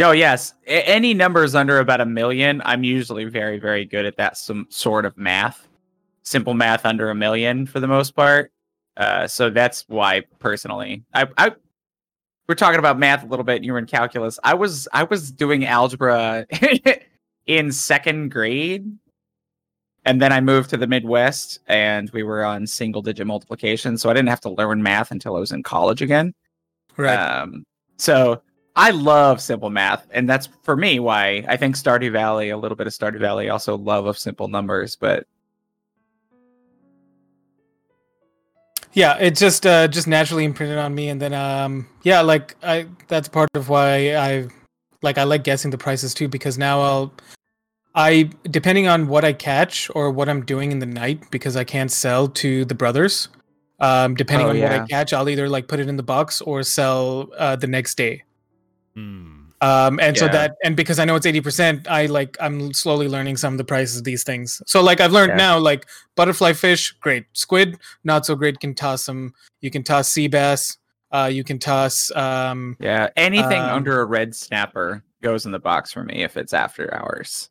Oh yes, A- any numbers under about a million, I'm usually very, very good at that. Some sort of math, simple math under a million for the most part. Uh, so that's why personally, I, I, we're talking about math a little bit. And you were in calculus. I was, I was doing algebra (laughs) in second grade, and then I moved to the Midwest, and we were on single digit multiplication. So I didn't have to learn math until I was in college again. Right. Um, so I love simple math, and that's for me why I think Stardew Valley, a little bit of Stardew Valley, also love of simple numbers. But yeah it just uh just naturally imprinted on me and then um yeah like i that's part of why i like i like guessing the prices too because now i'll i depending on what i catch or what i'm doing in the night because i can't sell to the brothers um depending Oh, on what i catch i'll either like put it in the box or sell uh the next day Hmm. Um and so that and because i know it's 80% i like i'm slowly learning some of the prices of these things so like i've learned Yeah. now like butterfly fish great squid not so great can toss them you can toss sea bass uh you can toss um yeah, anything Um, under a red snapper goes in the box for me if it's after hours.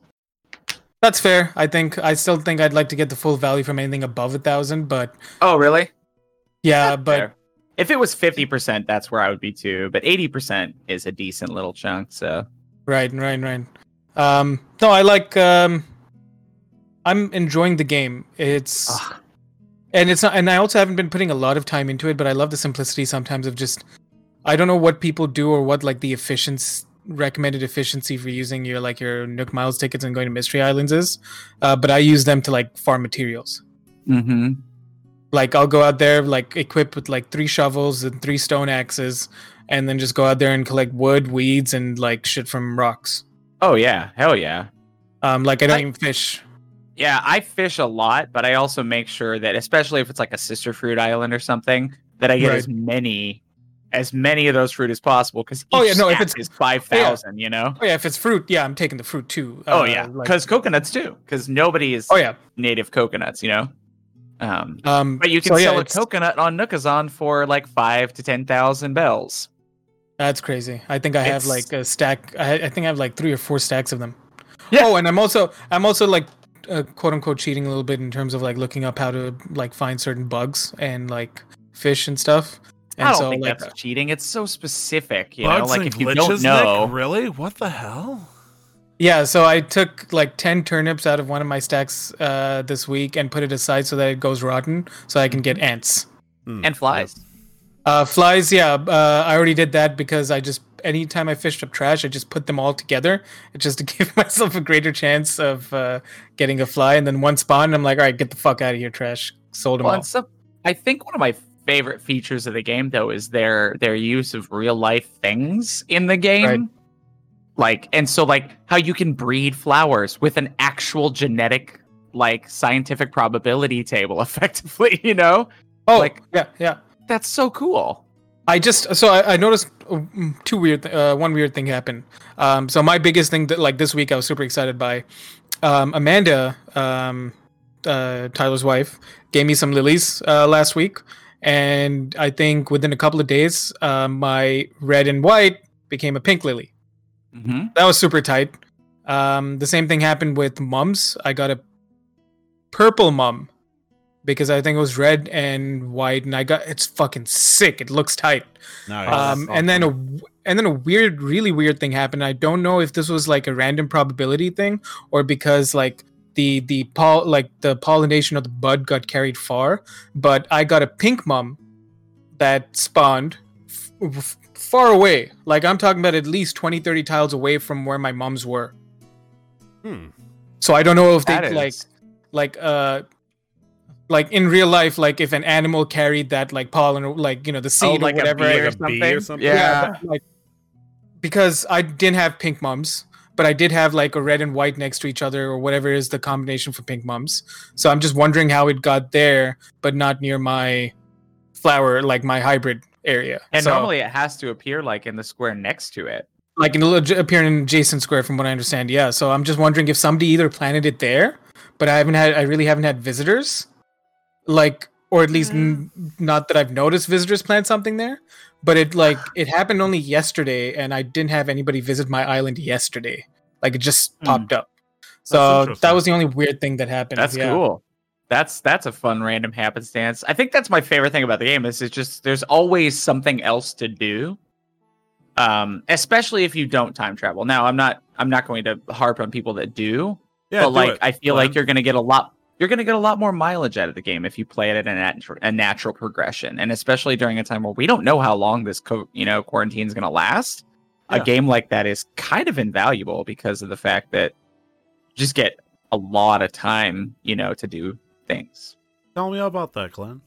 that's fair i think i still think i'd like to get the full value from anything above a thousand but Oh, really? yeah That's but fair. If it was fifty percent, that's where I would be too. But eighty percent is a decent little chunk. So Right, right, right. Um, no, I like. Um, I'm enjoying the game. It's Ugh. and it's not, and I also haven't been putting a lot of time into it, but I love the simplicity sometimes of just. I don't know what people do or what like the efficiency recommended efficiency for using your like your Nook Miles tickets and going to Mystery Islands is, uh, but I use them to like farm materials. mm-hmm. Like I'll go out there like equipped with like three shovels and three stone axes, and then just go out there and collect wood, weeds, and like shit from rocks. oh yeah, hell yeah. Um, like I don't I- even fish. Yeah, I fish a lot, but I also make sure that, especially if it's like a sister fruit island or something, that I get Right. as many, as many of those fruit as possible. Because Oh, yeah, no, if it's- is five thousand, you know. Oh yeah, if it's fruit, yeah, I'm taking the fruit too. Oh Uh, yeah, like- because coconuts too. Because nobody is oh yeah. native coconuts, you know. Um, Um, but you can so, yeah, sell a coconut on Nookazon for like five to ten thousand bells. That's crazy. I think I have like a stack. I, I think I have like three or four stacks of them. Yeah. Oh, and I'm also I'm also like uh, quote unquote cheating a little bit in terms of like looking up how to like find certain bugs and like fish and stuff. And I don't so think like that's cheating. It's so specific, you Bugs know. Like and if you glitches, don't know, Nick? Really? What the hell? Yeah, so I took like ten turnips out of one of my stacks uh, this week and put it aside so that it goes rotten, so I can get ants. Hmm. and flies. Uh, flies, yeah. Uh, I already did that because I just anytime I fished up trash, I just put them all together, (laughs) just to give (laughs) myself a greater chance of uh, getting a fly. And then one spawn, I'm like, all right, get the fuck out of here, trash. Sold them Well, all. and I think one of my favorite features of the game though is their their use of real life things in the game. Right. Like and so like how you can breed flowers with an actual genetic like scientific probability table (laughs) effectively, you know? Oh, like- yeah, yeah. That's so cool. I just so I, I noticed mm, two weird th- uh, one weird thing happened. Um, so my biggest thing that like this week I was super excited by, um, Amanda, um, uh, Tyler's wife, gave me some lilies uh, last week, and I think within a couple of days, uh, my red and white became a pink lily. Mm-hmm. That was super tight. Um, the same thing happened with mums. I got a purple mum because I think it was red and white, and I got it's fucking sick. It looks tight. Nice. that's Um, and then a and then a weird, really weird thing happened. I don't know if this was like a random probability thing or because like the the poll like the pollination of the bud got carried far. But I got a pink mum that spawned f- f- far away. Like I'm talking about at least 20, 30 tiles away from where my mums were. hmm. So I don't know if they like like uh like in real life like if an animal carried that like pollen or like you know the seed oh, like or whatever bee like or a something. bee or something? Yeah. but, like because I didn't have pink mums, but I did have like a red and white next to each other or whatever is the combination for pink mums. So I'm just wondering how it got there, but not near my flower, like my hybrid area. And So, normally it has to appear like in the square next to it. like in the appearing in Jason Square, from what I understand. Yeah. So I'm just wondering if somebody either planted it there, but I haven't had, I really haven't had visitors, like, or at least n- not that I've noticed visitors plant something there. But it like (sighs) it happened only yesterday, and I didn't have anybody visit my island yesterday. Like it just Hmm. popped up. So that was the only weird thing that happened. That's yeah. cool. That's that's a fun random happenstance. I think that's my favorite thing about the game is it's just there's always something else to do. Um, especially if you don't time travel. Now, I'm not I'm not going to harp on people that do, Yeah, but do like it, I feel like you're going to get a lot you're going to get a lot more mileage out of the game if you play it at a, nat- a natural progression and especially during a time where we don't know how long this co- you know quarantine is going to last a game like that is kind of invaluable because of the fact that you just get a lot of time you know to do things Tell me about that, Glenn.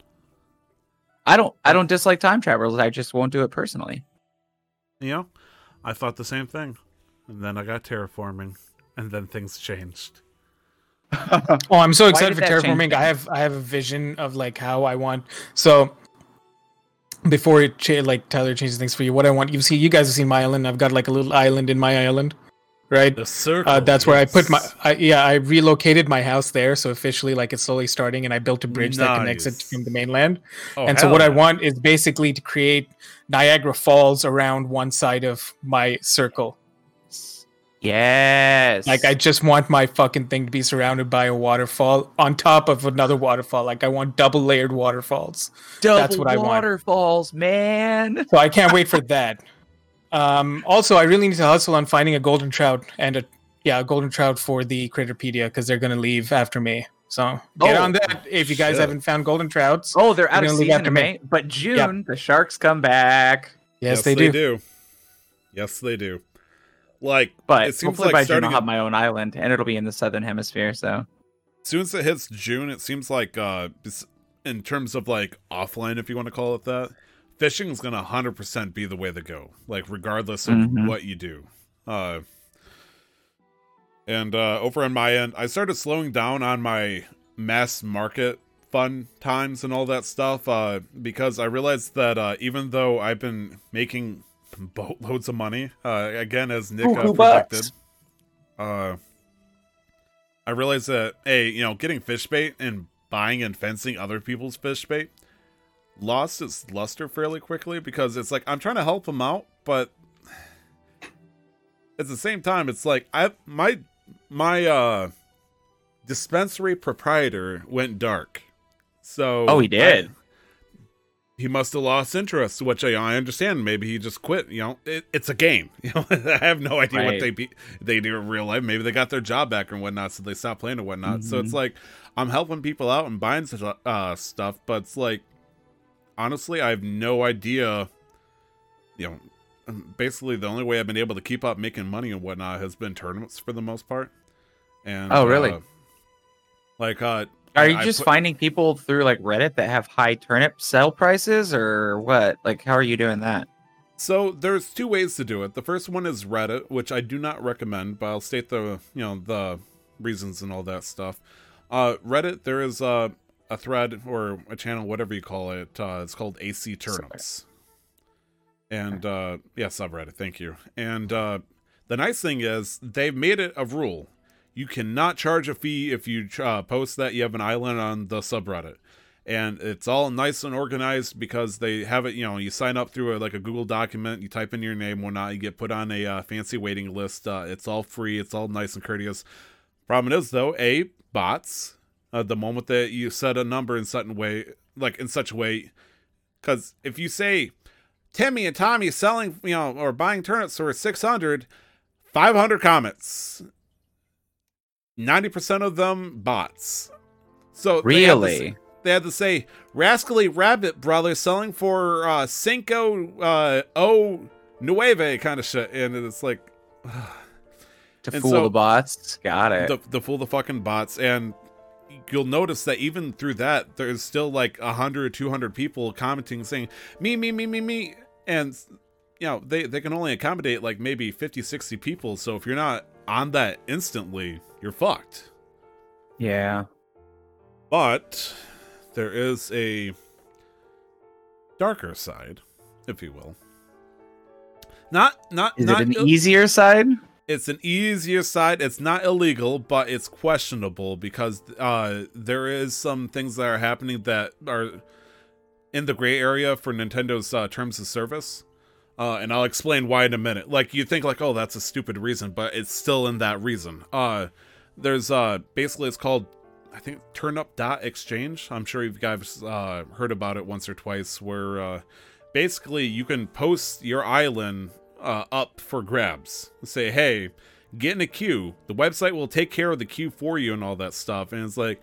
i don't i don't dislike time travelers i just won't do it personally You know, I thought the same thing, and then I got terraforming, and then things changed. (laughs) Oh, I'm so excited for terraforming. I have I have a vision of like how I want. So before it cha- like Tyler changes things for you, what I want you see you guys have seen my island. I've got like a little island in my island, right? The circle. Uh, that's where I put my. I, yeah. I relocated my house there, so officially like it's slowly starting, and I built a bridge that connects it Nice. from the mainland. Oh, and so hell what I want is basically to create Niagara Falls around one side of my circle. yes Like I just want my fucking thing to be surrounded by a waterfall on top of another waterfall. Like I want double layered waterfalls. Double that's what I want. waterfalls man So I can't wait for that. Um, also, I really need to hustle on finding a golden trout and a yeah, a golden trout for the Critterpedia because they're gonna leave after me. So get Oh, on that if you guys shit. haven't found golden trouts. oh they're out of gonna leave season after in me. May, but june the sharks come back yes, they, do. Yes, they do. Like, but it seems hopefully like by june i'll have my own island and it'll be in the southern hemisphere so as soon as it hits June, it seems like uh in terms of like offline, if you want to call it that, fishing is gonna hundred percent be the way to go. Like regardless of Mhm. what you do. Uh and uh over on my end, I started slowing down on my mass market fun times and all that stuff, uh, because I realized that uh even though I've been making boatloads of money, uh again as Nick uh, predicted. Uh I realized that hey, you know, getting fish bait and buying and fencing other people's fish bait lost its luster fairly quickly because it's like I'm trying to help them out, but at the same time, it's like I my my uh dispensary proprietor went dark. So oh he did I- he must have lost interest, which I, I understand. Maybe he just quit. You know, it, it's a game. (laughs) You know, I have no idea what they be, they do in real life. Maybe they got their job back and whatnot, so they stopped playing and whatnot. So Mm-hmm. it's like I'm helping people out and buying stu- uh, stuff, but it's like honestly, I have no idea. You know, basically the only way I've been able to keep up making money and whatnot has been tournaments for the most part. And Oh, really? uh, like, uh, Are you I just put- finding people through like Reddit that have high turnip sell prices or what? Like, how are you doing that? So there's two ways to do it. The first one is Reddit, which I do not recommend, but I'll state the you know the reasons and all that stuff. Uh, Reddit, there is a a thread or a channel, whatever you call it. Uh, it's called AC Turnips. And uh, yeah, subreddit. Thank you. And uh, the nice thing is they've made it a rule. You cannot charge a fee if you uh, post that you have an island on the subreddit. and it's all nice and organized because they have it. You know, you sign up through a, like a Google document, you type in your name, whatnot, you get put on a uh, fancy waiting list. Uh, it's all free. It's all nice and courteous. Problem is though, a bots. Uh, the moment that you set a number in certain way, like in such a way, because if you say Timmy and Tommy selling, you know, or buying turnips for 600, 500 comments. 90% of them bots. So they had Really? say- They had to say, Rascally Rabbit Brother selling for uh, Cinco uh, O Nueve kind of shit. And it's like, (sighs) To And fool so- the bots. Got it. the, the fool the fucking bots and you'll notice that even through that there's still like 100 200 people commenting saying me me me me me and you know they, they can only accommodate like maybe 50 60 people so if you're not on that instantly you're fucked yeah. but there is a darker side if you will not not Is not it an easier side? It's an easier side. It's not illegal, but it's questionable because uh, there is some things that are happening that are in the gray area for Nintendo's uh, terms of service. Uh, and I'll explain why in a minute. Like you think like, oh, that's a stupid reason, but it's still in that reason. Uh, there's uh, basically it's called I think Turnip dot exchange. I'm sure you guys uh, heard about it once or twice. Where uh, basically you can post your island uh, up for grabs. Say, hey, get in a queue. The website will take care of the queue for you and all that stuff. And it's like,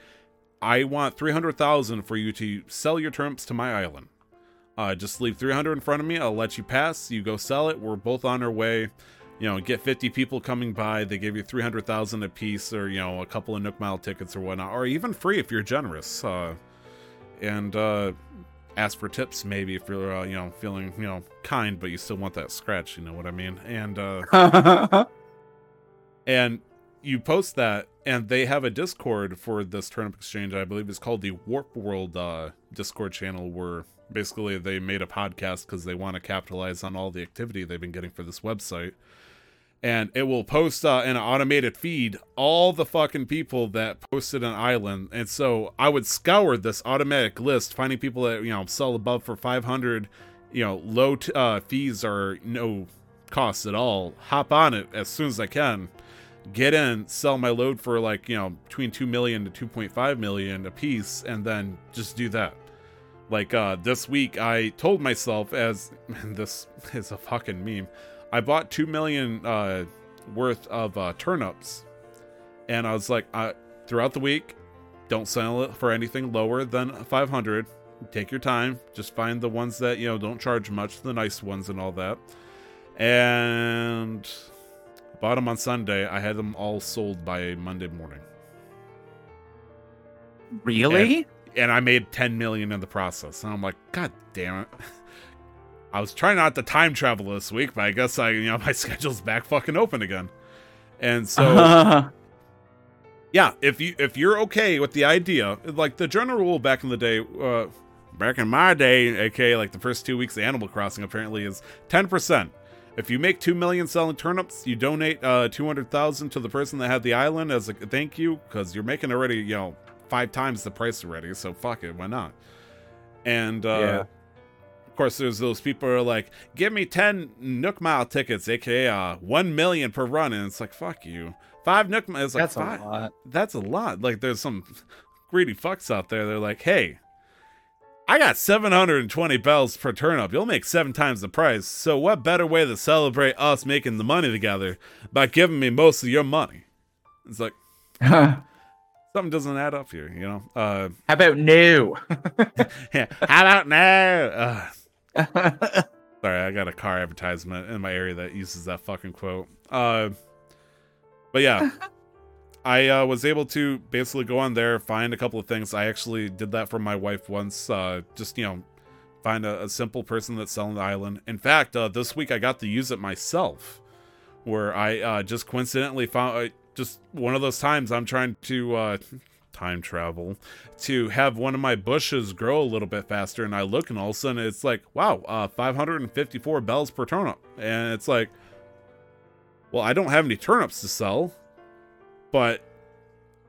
I want three hundred thousand for you to sell your turnips to my island. Uh, just leave three hundred in front of me. I'll let you pass. You go sell it. We're both on our way. You know, get fifty people coming by. They give you three hundred thousand a piece, or you know, a couple of Nook Mile tickets or whatnot, or even free if you're generous. Uh, and uh, ask for tips maybe if you're uh, you know feeling you know kind but you still want that scratch you know what i mean? And uh (laughs) and you post that and they have a discord for this turnip exchange i believe it's called the warp world uh discord channel where basically they made a podcast because they want to capitalize on all the activity they've been getting for this website and it will post uh, in an automated feed all the fucking people that posted an island. And so i would scour this automatic list finding people that you know sell above for 500 you know low t- uh, fees or no costs at all. Hop on it as soon as i can. Get in sell my load for like you know between 2 million to 2.5 million a piece and then just do that. Like uh this week i told myself as (laughs) this is a fucking meme I bought two million uh, worth of uh, turnips, and I was like, uh, throughout the week, don't sell it for anything lower than five hundred. Take your time. Just find the ones that you know don't charge much, the nice ones and all that. And bought them on Sunday. I had them all sold by Monday morning, really? and I made ten million in the process. And I'm like, God damn it. (laughs) I was trying not to time travel this week, but I guess I, you know, (laughs) my schedule's back fucking open again. And so, (laughs) yeah, if you if you're okay with the idea, like the general rule back in the day, uh, back in my day, aka like the first two weeks of Animal Crossing, apparently is ten percent. If you make two million selling turnips, you donate uh, two hundred thousand to the person that had the island as a thank you, because you're making already, you know, five times the price already. So fuck it, why not? And uh, Yeah. Of course, there's those people who are like, "Give me ten Nook Mile tickets, aka uh, one million per run," and it's like, "Fuck you." Five Nook Mile. Like That's five. a lot. That's a lot. Like, there's some greedy fucks out there. They're like, "Hey, I got 720 bells per turnip. You'll make seven times the price. So, what better way to celebrate us making the money together by giving me most of your money?" It's like something doesn't add up here, you know. Uh, how about no? (laughs) (laughs) yeah. How about now? Uh, (laughs) Sorry, I got a car advertisement in my area that uses that fucking quote. Uh, but yeah, (laughs) I uh, was able to basically go on there, find a couple of things. I actually did that for my wife once. Uh, just you know, find a, a simple person that's selling the island. In fact, uh, this week I got to use it myself, where I uh, just coincidentally found uh, just one of those times I'm trying to uh, time travel to have one of my bushes grow a little bit faster and I look and all of a sudden it's like wow uh 554 bells per turnip and it's like well I don't have any turnips to sell but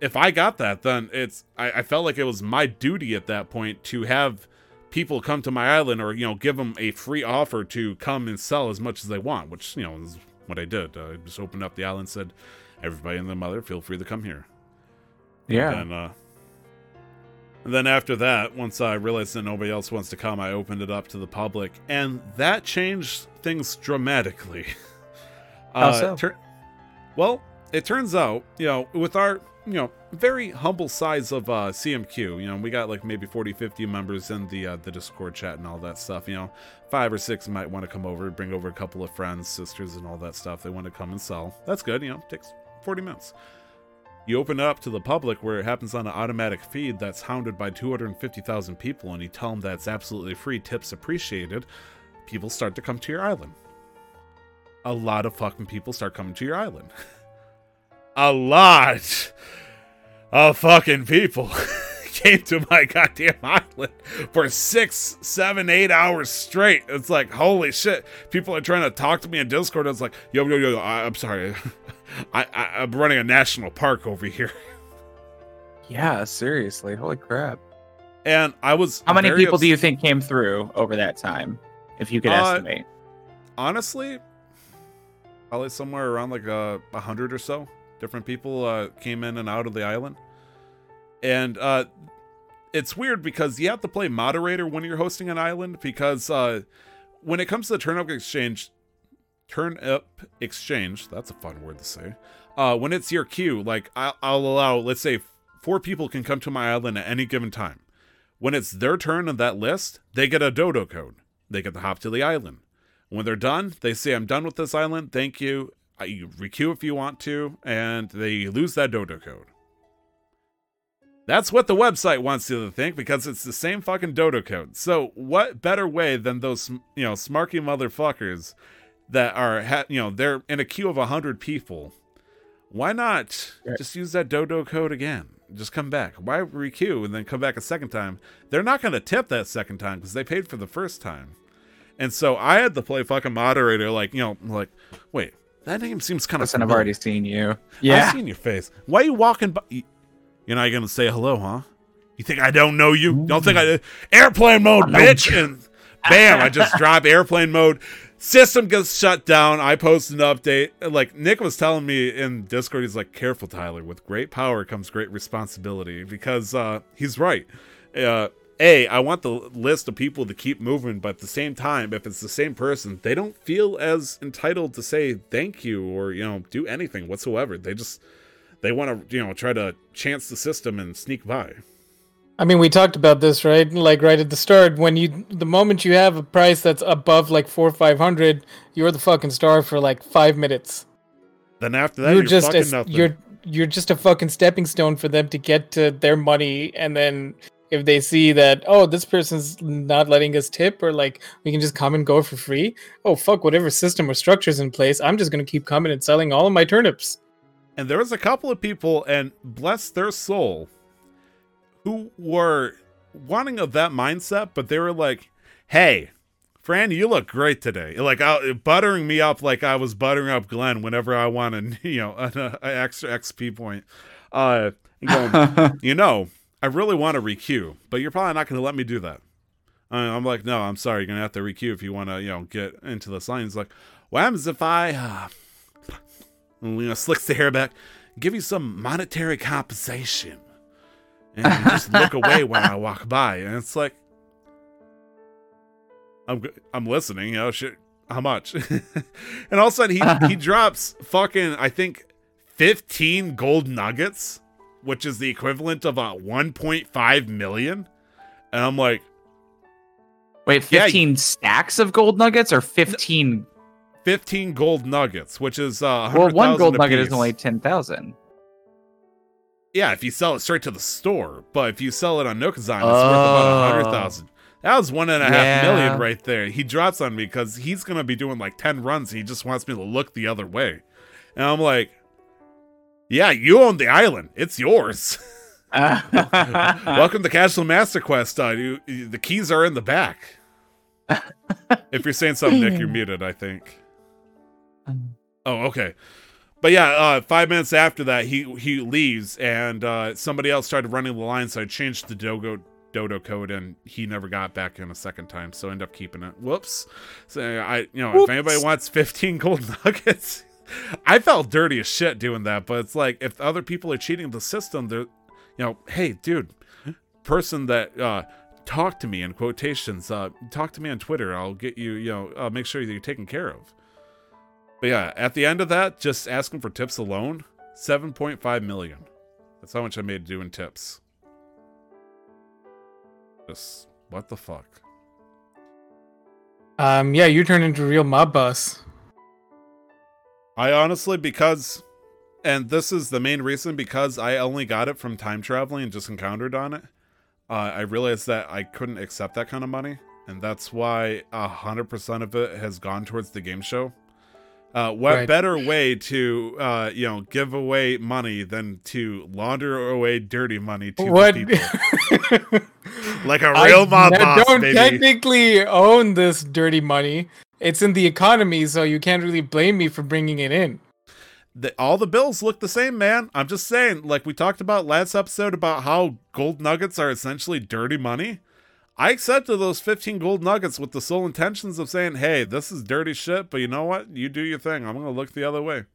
if I got that, then it's I, I felt like it was my duty at that point to have people come to my island or you know give them a free offer to come and sell as much as they want, which you know is what I did. I just opened up the island, said, "Everybody and their mother, feel free to come here." Yeah. And, uh, and then after that, once I realized that nobody else wants to come, I opened it up to the public, and that changed things dramatically. (laughs) How so? tur- well, it turns out, you know, with our, you know, very humble size of uh, CMQ, you know, we got like maybe 40, 50 members in the uh, the Discord chat and all that stuff. You know, five or six might want to come over, bring over a couple of friends, sisters, and all that stuff. They want to come and sell. That's good. You know, takes 40 minutes. You open it up to the public where it happens on an automatic feed that's hounded by 250,000 people, and you tell them that's absolutely free, tips appreciated. People start to come to your island. A lot of fucking people start coming to your island. (laughs) a lot of fucking people (laughs) came to my goddamn island for six, seven, eight hours straight. It's like, holy shit. People are trying to talk to me in Discord. It's like, yo, yo, yo, I'm sorry. (laughs) I, I, I'm running a national park over here. (laughs) Yeah, seriously. Holy crap. And I was. How many people ups- do you think came through over that time? If you could Uh, estimate. honestly, probably somewhere around like a, a hundred or so different people uh, came in and out of the island. And uh, it's weird because you have to play moderator when you're hosting an island because uh, when it comes to the turnip exchange, turn up exchange, that's a fun word to say. Uh, when it's your queue, like I'll, I'll allow, let's say, four people can come to my island at any given time. When it's their turn on that list, they get a dodo code. They get to hop to the island. When they're done, they say, I'm done with this island. Thank you. You requeue if you want to, and they lose that dodo code. That's what the website wants you to think because it's the same fucking dodo code. So, what better way than those, you know, smarky motherfuckers that are, ha- you know, they're in a queue of 100 people. Why not Right. just use that dodo code again? Just come back. Why requeue and then come back a second time? They're not going to tip that second time because they paid for the first time. And so I had to play fucking moderator, like, you know, like, wait, that name seems kind of. Listen, I've already seen you. yeah I've seen your face. Why are you walking by? you- You're not gonna say hello, huh? You think I don't know you? Don't think I airplane mode, bitch? And (laughs) bam, I just drop airplane mode. System gets shut down. I post an update. Like Nick was telling me in Discord, he's like, "Careful, Tyler. With great power comes great responsibility." Because uh, he's right. Uh, a, I want the list of people to keep moving, but at the same time, if it's the same person, they don't feel as entitled to say thank you or you know do anything whatsoever. They just they want to you know try to chance the system and sneak by. I mean, we talked about this, right? Like right at the start, when you the moment you have a price that's above like four or five hundred, you're the fucking star for like five minutes. Then after that, you're, you're, just a, nothing. you're you're just a fucking stepping stone for them to get to their money, and then if they see that oh this person's not letting us tip or like we can just come and go for free, oh fuck whatever system or structures in place, I'm just gonna keep coming and selling all of my turnips. And there was a couple of people, and bless their soul, who were wanting of that mindset, but they were like, "Hey, Fran, you look great today." Like buttering me up, like I was buttering up Glenn whenever I wanted, (laughs) you know, an, uh, an extra XP point. Uh, going, (laughs) you know, I really want to requeue, but you're probably not going to let me do that. I'm like, no, I'm sorry, you're gonna have to requeue if you want to, you know, get into this line. He's like, what happens if I, uh, you know, slicks the hair back, give you some monetary compensation, and just look away when I walk by, and it's like, I'm, I'm listening, you know, shit, how much? (laughs) and all of a sudden he he (laughs) drops fucking, I think, 15 gold nuggets, which is the equivalent of a 1.5 million, and I'm like. Wait, Yeah, 15 stacks of gold nuggets or 15? 15 gold nuggets, which is uh, Well, one gold nugget is only 10,000. Yeah. If you sell it straight to the store, but if you sell it on Nookazon, it's worth about a Oh. hundred thousand. That was one and a half million Yeah. right there. He drops on me because he's gonna be doing like ten runs. He just wants me to look the other way, and I'm like, "Yeah, you own the island. It's yours." (laughs) Welcome to Casual Master Quest. Uh, you, you- the keys are in the back. if you're saying something, Nick, you're (laughs) muted. I think. Oh, okay. But yeah, uh, five minutes after that, he he leaves, and uh, somebody else started running the line, so I changed the Dogo Dodo code, and he never got back in a second time, so I ended up keeping it. Whoops. So I, you know, if anybody wants 15 gold (laughs) nuggets, I felt dirty as shit doing that, but it's like if other people are cheating the system, they're, you know, hey, dude, person that uh, talk to me in quotations, uh, talk to me on Twitter. I'll get you, you know, uh, make sure you're taken care of. But yeah, at the end of that, just asking for tips alone, 7.5 million. That's how much I made doing tips. Just what the fuck? Um, yeah, you turned into a real mob boss. I honestly, because, and this is the main reason, because I only got it from time traveling and just encountered on it. Uh, I realized that I couldn't accept that kind of money, and that's why a hundred percent of it has gone towards the game show. Uh, what Right. better way to, uh, you know, give away money than to launder away dirty money to what? the people, (laughs) like a real mob n- boss, don't baby. technically own this dirty money. It's in the economy, so you can't really blame me for bringing it in. the, all the bills look the same, man. I'm just saying, like we talked about last episode about how gold nuggets are essentially dirty money. I accepted those 15 gold nuggets with the sole intentions of saying, hey, this is dirty shit, but you know what? You do your thing. I'm going to look the other way.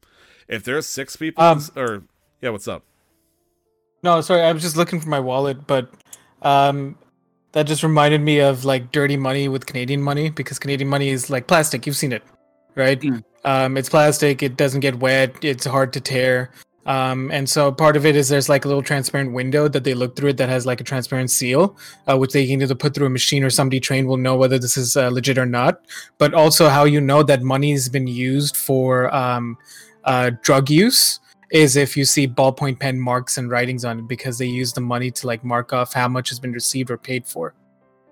If there's six people, Um, or, yeah, what's up? No, sorry, I was just looking for my wallet, but um, that just reminded me of like dirty money with Canadian money because Canadian money is like plastic. You've seen it, right? Mm. Um, it's plastic. It doesn't get wet. It's hard to tear. Um, and so part of it is there's like a little transparent window that they look through it that has like a transparent seal, uh, which they can either put through a machine or somebody trained will know whether this is uh, legit or not. But also how you know that money has been used for um, uh, drug use is if you see ballpoint pen marks and writings on it because they use the money to like mark off how much has been received or paid for.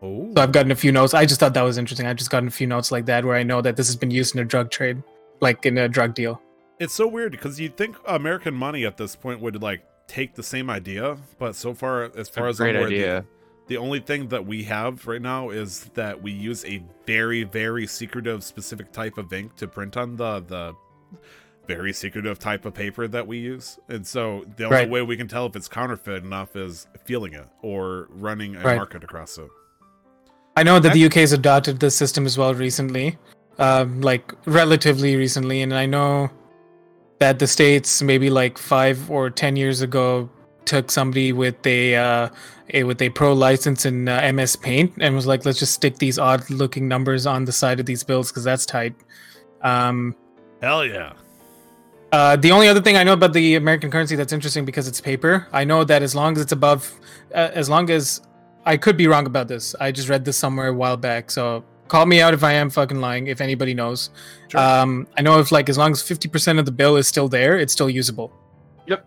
Oh, So I've gotten a few notes. I just thought that was interesting. I've just gotten a few notes like that where I know that this has been used in a drug trade, like in a drug deal. It's so weird because you'd think American money at this point would like take the same idea, but so far, as far as great I'm aware, the- The only thing that we have right now is that we use a very, very secretive, specific type of ink to print on the the very secretive type of paper that we use, and so the only Right. way we can tell if it's counterfeit enough is feeling it or running a Right. market across it. I know that the UK has adopted this system as well recently, um, like relatively recently, and I know that the states maybe like five or ten years ago took somebody with a, uh, a with a pro license in uh, MS Paint and was like, let's just stick these odd looking numbers on the side of these bills because that's tight. Um, Hell yeah! uh, the only other thing I know about the American currency that's interesting because it's paper. I know that as long as it's above, uh, as long as I could be wrong about this. I just read this somewhere a while back, so call me out if I am fucking lying. If anybody knows, Sure. um, I know if like as long as fifty percent of the bill is still there, it's still usable. Yep,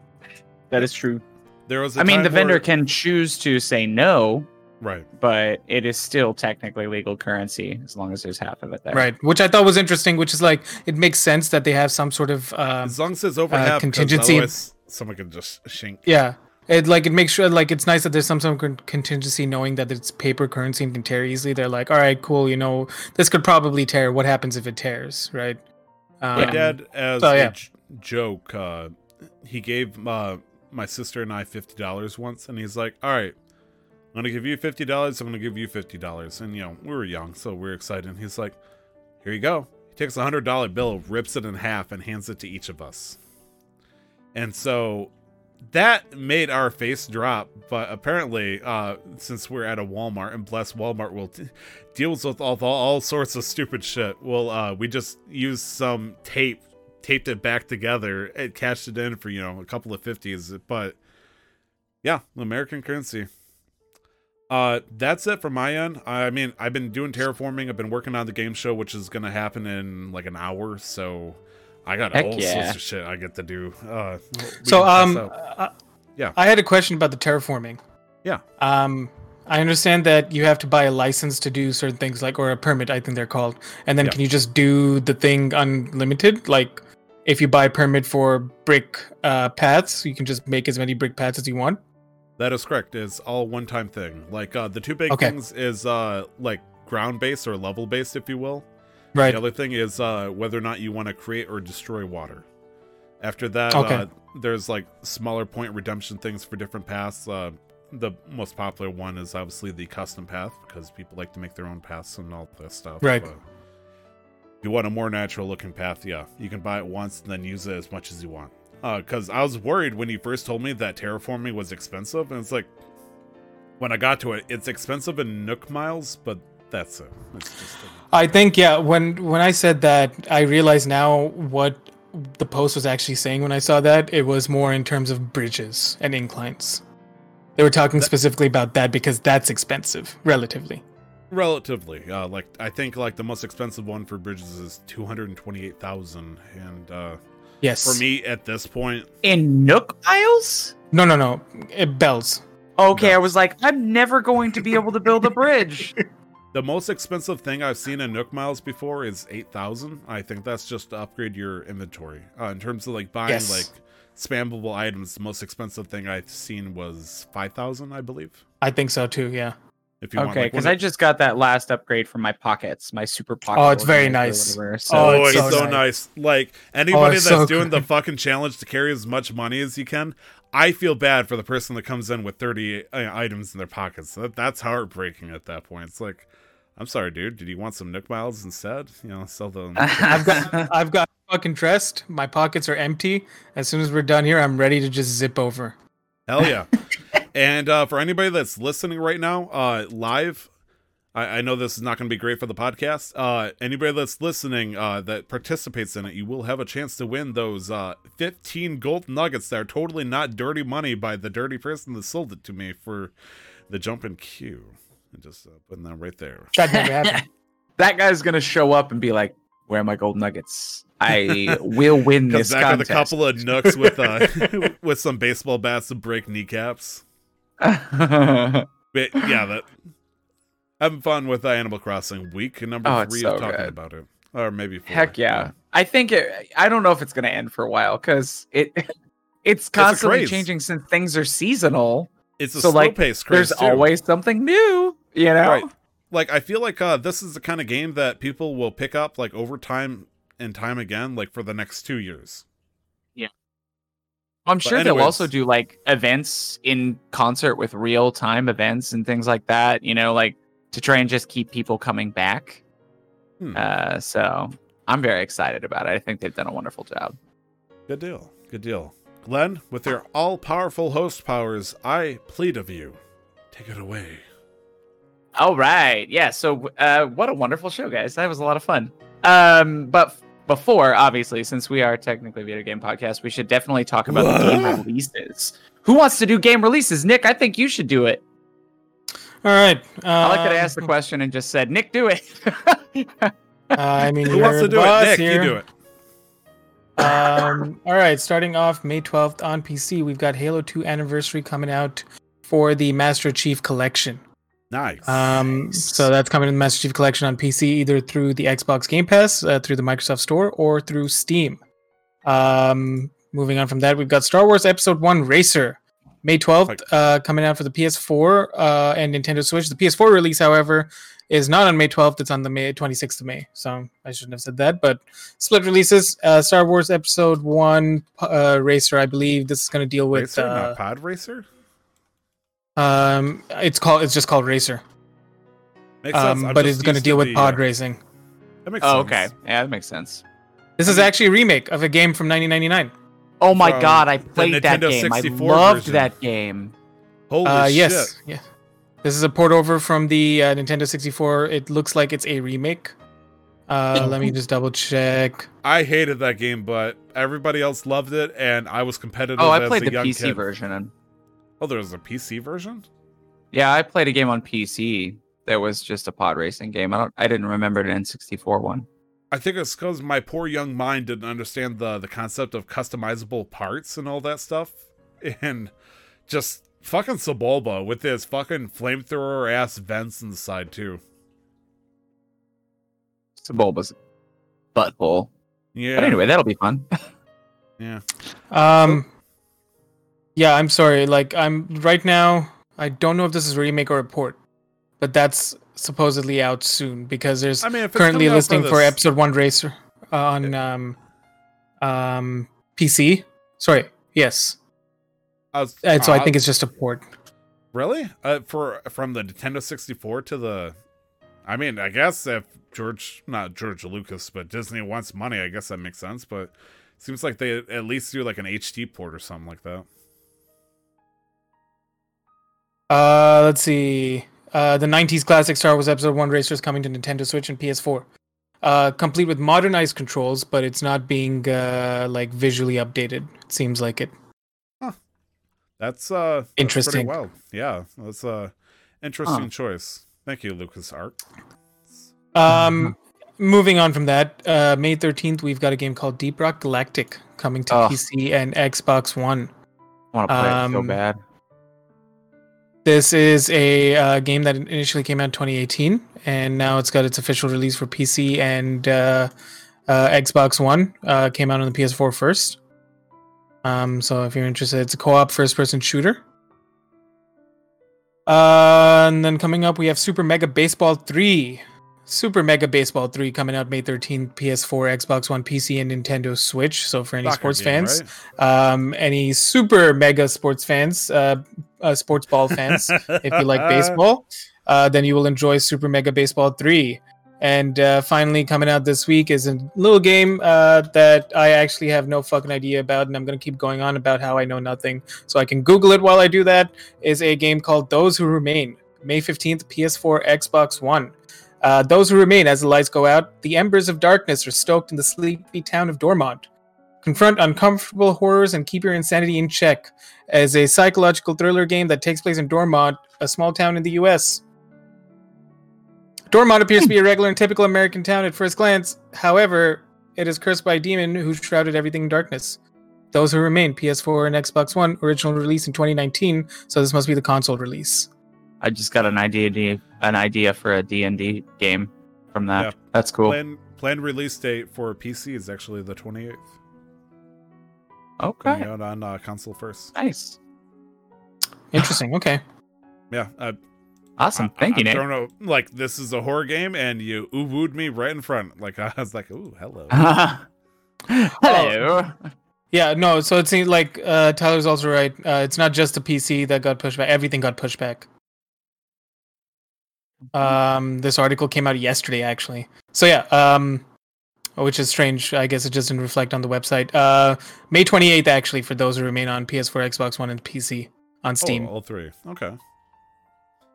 that is true. there was. I I mean, the vendor can choose to say no, right. but it is still technically legal currency as long as there's half of it there. Right, which I thought was interesting. Which is like it makes sense that they have some sort of um, As long as it's over uh, half, 'cause contingency- someone could just shink. Yeah. It like it makes sure like it's nice that there's some sort of contingency knowing that it's paper currency and can tear easily. They're like, all right, cool, you know, this could probably tear. What happens if it tears, right? Um, My dad, as so, a yeah. j- joke, uh, he gave uh, my sister and I fifty dollars once, and he's like, "All right, I'm gonna give you fifty dollars. I'm gonna give you fifty dollars." And you know, we were young, so we are excited. And he's like, "Here you go." He takes a hundred dollar bill, rips it in half, and hands it to each of us. And so that made our face drop. But apparently, uh, since we're at a Walmart, and bless Walmart will t- deals with all, all sorts of stupid shit. Well, uh, we just used some tape, taped it back together, and cashed it in for you know a couple of fifties. But yeah, American currency. Uh, that's it from my end. I mean, I've been doing terraforming. I've been working on the game show, which is gonna happen in like an hour. So I got Heck all yeah. sorts of shit I get to do. Uh, So um, uh, Yeah. I had a question about the terraforming. Yeah. Um, I understand that you have to buy a license to do certain things, like or a permit, I think they're called. And then Yeah. can you just do the thing unlimited? Like, if you buy a permit for brick uh, paths, you can just make as many brick paths as you want. That is correct. It's all one time thing. Like uh the two big Okay. things is uh like ground based or level based, if you will. Right. The other thing is uh whether or not you want to create or destroy water. After that, Okay. uh, there's like smaller point redemption things for different paths. Uh, the most popular one is obviously the custom path because people like to make their own paths and all that stuff. Right. But if you want a more natural looking path, yeah, you can buy it once and then use it as much as you want. Because I was worried when you first told me that terraforming was expensive, and it's like when I got to it, it's expensive in Nook miles, but that's it. It's just a- I think yeah. When when I said that, I realize now what the post was actually saying. When I saw that, it was more in terms of bridges and inclines. They were talking specifically about that because that's expensive, relatively. relatively uh like i think like the most expensive one for bridges is 228000 and uh Yes. for me at this point In Nook Miles? No, no, no. It bells. Okay, No. I was like, I'm never going to be able to build a bridge. (laughs) the most expensive thing i've seen in nook miles before is 8000 i think that's just to upgrade your inventory uh, in terms of like buying Yes. like spammable items the most expensive thing i've seen was 5000 i believe I think so too. Yeah. if you want okay, because one I just got that last upgrade from my pockets, my super pocket. Oh, it's very nice. whatever, So Oh, it's it's, so so nice. nice. Like anybody it's that's so doing the fucking challenge to carry as much money as you can, I feel bad for the person that comes in with 30 uh, items in their pockets. That, that's heartbreaking at that point. It's like, I'm sorry, dude. Did you want some Nook miles instead? You know, sell them. (laughs) I've got I've got fucking dressed. My pockets are empty. As soon as we're done here, I'm ready to just zip over. Hell yeah. (laughs) and uh, for anybody that's listening right now, uh, live, I, I know this is not going to be great for the podcast. Uh, anybody that's listening uh, that participates in it, you will have a chance to win those uh, 15 gold nuggets that are totally not dirty money by the dirty person that sold it to me for the jump in queue. And just uh, putting that right there. (laughs) That never (laughs) that guy's gonna show up and be like, "Where are my gold nuggets? I will win this back contest." with a couple of nooks with uh, (laughs) with some baseball bats to break kneecaps. But yeah, that having fun with uh, Animal Crossing week number Oh, it's three so of talking good. about it, or maybe four. Heck yeah! I think it. I don't know if it's gonna end for a while because it. It's constantly craze. changing since things are seasonal. It's a So, slow like, pace There's too. always something new, you know. Right. like I feel like uh, this is the kind of game that people will pick up like over time and time again, like for the next two years. Yeah, I'm sure they'll also do like events in concert with real time events and things like that, you know, like to try and just keep people coming back. Hmm. Uh, so I'm very excited about it. I think they've done a wonderful job. Good deal. Good deal. Glenn, with your all powerful host powers, I plead of you, take it away. All right. Yeah. So, uh, what a wonderful show, guys. That was a lot of fun. Um, but f- before, obviously, since we are technically a video game podcast, we should definitely talk about the game releases. Who wants to do game releases? Nick, I think you should do it. All right. Uh, I like that I asked the question and just said, Nick, do it. (laughs) I mean, Who wants to do it? Nick, here. you do it. um, all right, starting off May 12th on PC, we've got Halo 2 Anniversary coming out for the Master Chief Collection. Nice. Um, so that's coming in the Master Chief Collection on PC either through the Xbox Game Pass, uh, through the Microsoft Store, or through Steam. Um, moving on from that, we've got Star Wars Episode 1 Racer. May 12th, uh, coming out for the PS4 uh, and Nintendo Switch. The PS4 release, however, is not on May 12th. It's on the May 26th of May. So I shouldn't have said that. But split releases. Uh, Star Wars Episode 1 uh, Racer, I believe this is going to deal with. racer, uh, not pod racer. Um, it's called. It's just called Racer. Makes sense. Um, I'm but just it's going to used deal with the, pod uh, racing. That makes oh, sense. okay. Yeah, that makes sense. This is actually a remake of a game from 1999. Oh my From god, I the played that Nintendo game. I 64 loved version. that game. Holy Uh, shit! yes, yeah. This is a port over from the uh, Nintendo 64. It looks like it's a remake. Uh, let me just double check. I hated that game, but everybody else loved it, and I was competitive. Oh, I as played a the young PC kid. version. And Oh, there was a PC version. yeah, I played a game on PC that was just a pod racing game. I don't I didn't remember the N64 one. I think it's because my poor young mind didn't understand the the concept of customizable parts and all that stuff, (laughs) and just fucking Sebulba with his fucking flamethrower ass vents in the side too. It's a bulbous butthole. Yeah. But anyway, that'll be fun. (laughs) yeah. Um, yeah, I'm sorry. Like, I'm right now. I don't know if this is a remake or a port, but that's supposedly out soon because there's I mean, currently a listing for, this- episode one racer on um um PC. Sorry, yes. Was- And so I uh, think it's just a port. Really? Uh, for from the Nintendo 64 to the I mean, I guess if George not George Lucas, but Disney wants money, I guess that makes sense, but seems like they at least do like an HD port or something like that. Uh, let's see. Uh, the 90s classic Star Wars Episode 1 Racers coming to Nintendo Switch and PS4. Uh, complete with modernized controls, but it's not being uh, like visually updated. It seems like it. That's uh that's Interesting. Pretty wild. Yeah, that's a interesting choice. Thank you, Lucas Art. Um, moving on from that, uh, May 13th, we've got a game called Deep Rock Galactic coming to Oh. PC and Xbox One. I want to play it so Um, bad. This is a uh, game that initially came out in 2018, and now it's got its official release for PC and uh, uh, Xbox One. Uh, came out on the PS4 first. Um, so if you're interested, it's a co-op first-person shooter. Uh, and then coming up, we have Super Mega Baseball 3. Super Mega Baseball 3 coming out May 13th, PS4, Xbox One, PC, and Nintendo Switch. So for any Soccer sports game, fans, um, any super mega sports fans, uh, uh, sports ball fans, if you like baseball, (laughs) uh, then you will enjoy Super Mega Baseball 3. And uh, finally, coming out this week is a little game uh, that I actually have no fucking idea about, and I'm going to keep going on about how I know nothing. So I can Google it while I do that. Is a game called Those Who Remain, May 15th, PS4, Xbox One. Uh, those who remain as the lights go out, the embers of darkness are stoked in the sleepy town of Dormont. Confront uncomfortable horrors and keep your insanity in check as a psychological thriller game that takes place in Dormont, a small town in the US. Dormont appears to be a hmm. regular and typical American town at first glance. However, it is cursed by a demon who shrouded everything in darkness. Those who remain, PS4 and Xbox One, original release in 2019, so this must be the console release. I just got an idea, an idea for a D and D game from that. Yeah. That's cool. Planned planned release date for PC is actually the 28th. Okay, Coming out on uh, console first. nice, Interesting. Okay. Yeah, uh, awesome. I- Thank you, I Nate. don't know, like this is a horror game, and you ooh wooed me right in front. Like (laughs) I was like, ooh, hello. (laughs) Hello. Yeah, no, so it seems like uh, Tyler's also right. Uh, it's not just the PC that got pushed back, everything got pushed back. Um, this article came out yesterday, actually. So, yeah, um, which is strange. I guess it just didn't reflect on the website. Uh, May 28th, actually, for those who remain on PS4, Xbox One, and PC on Steam. Oh, all three. Okay,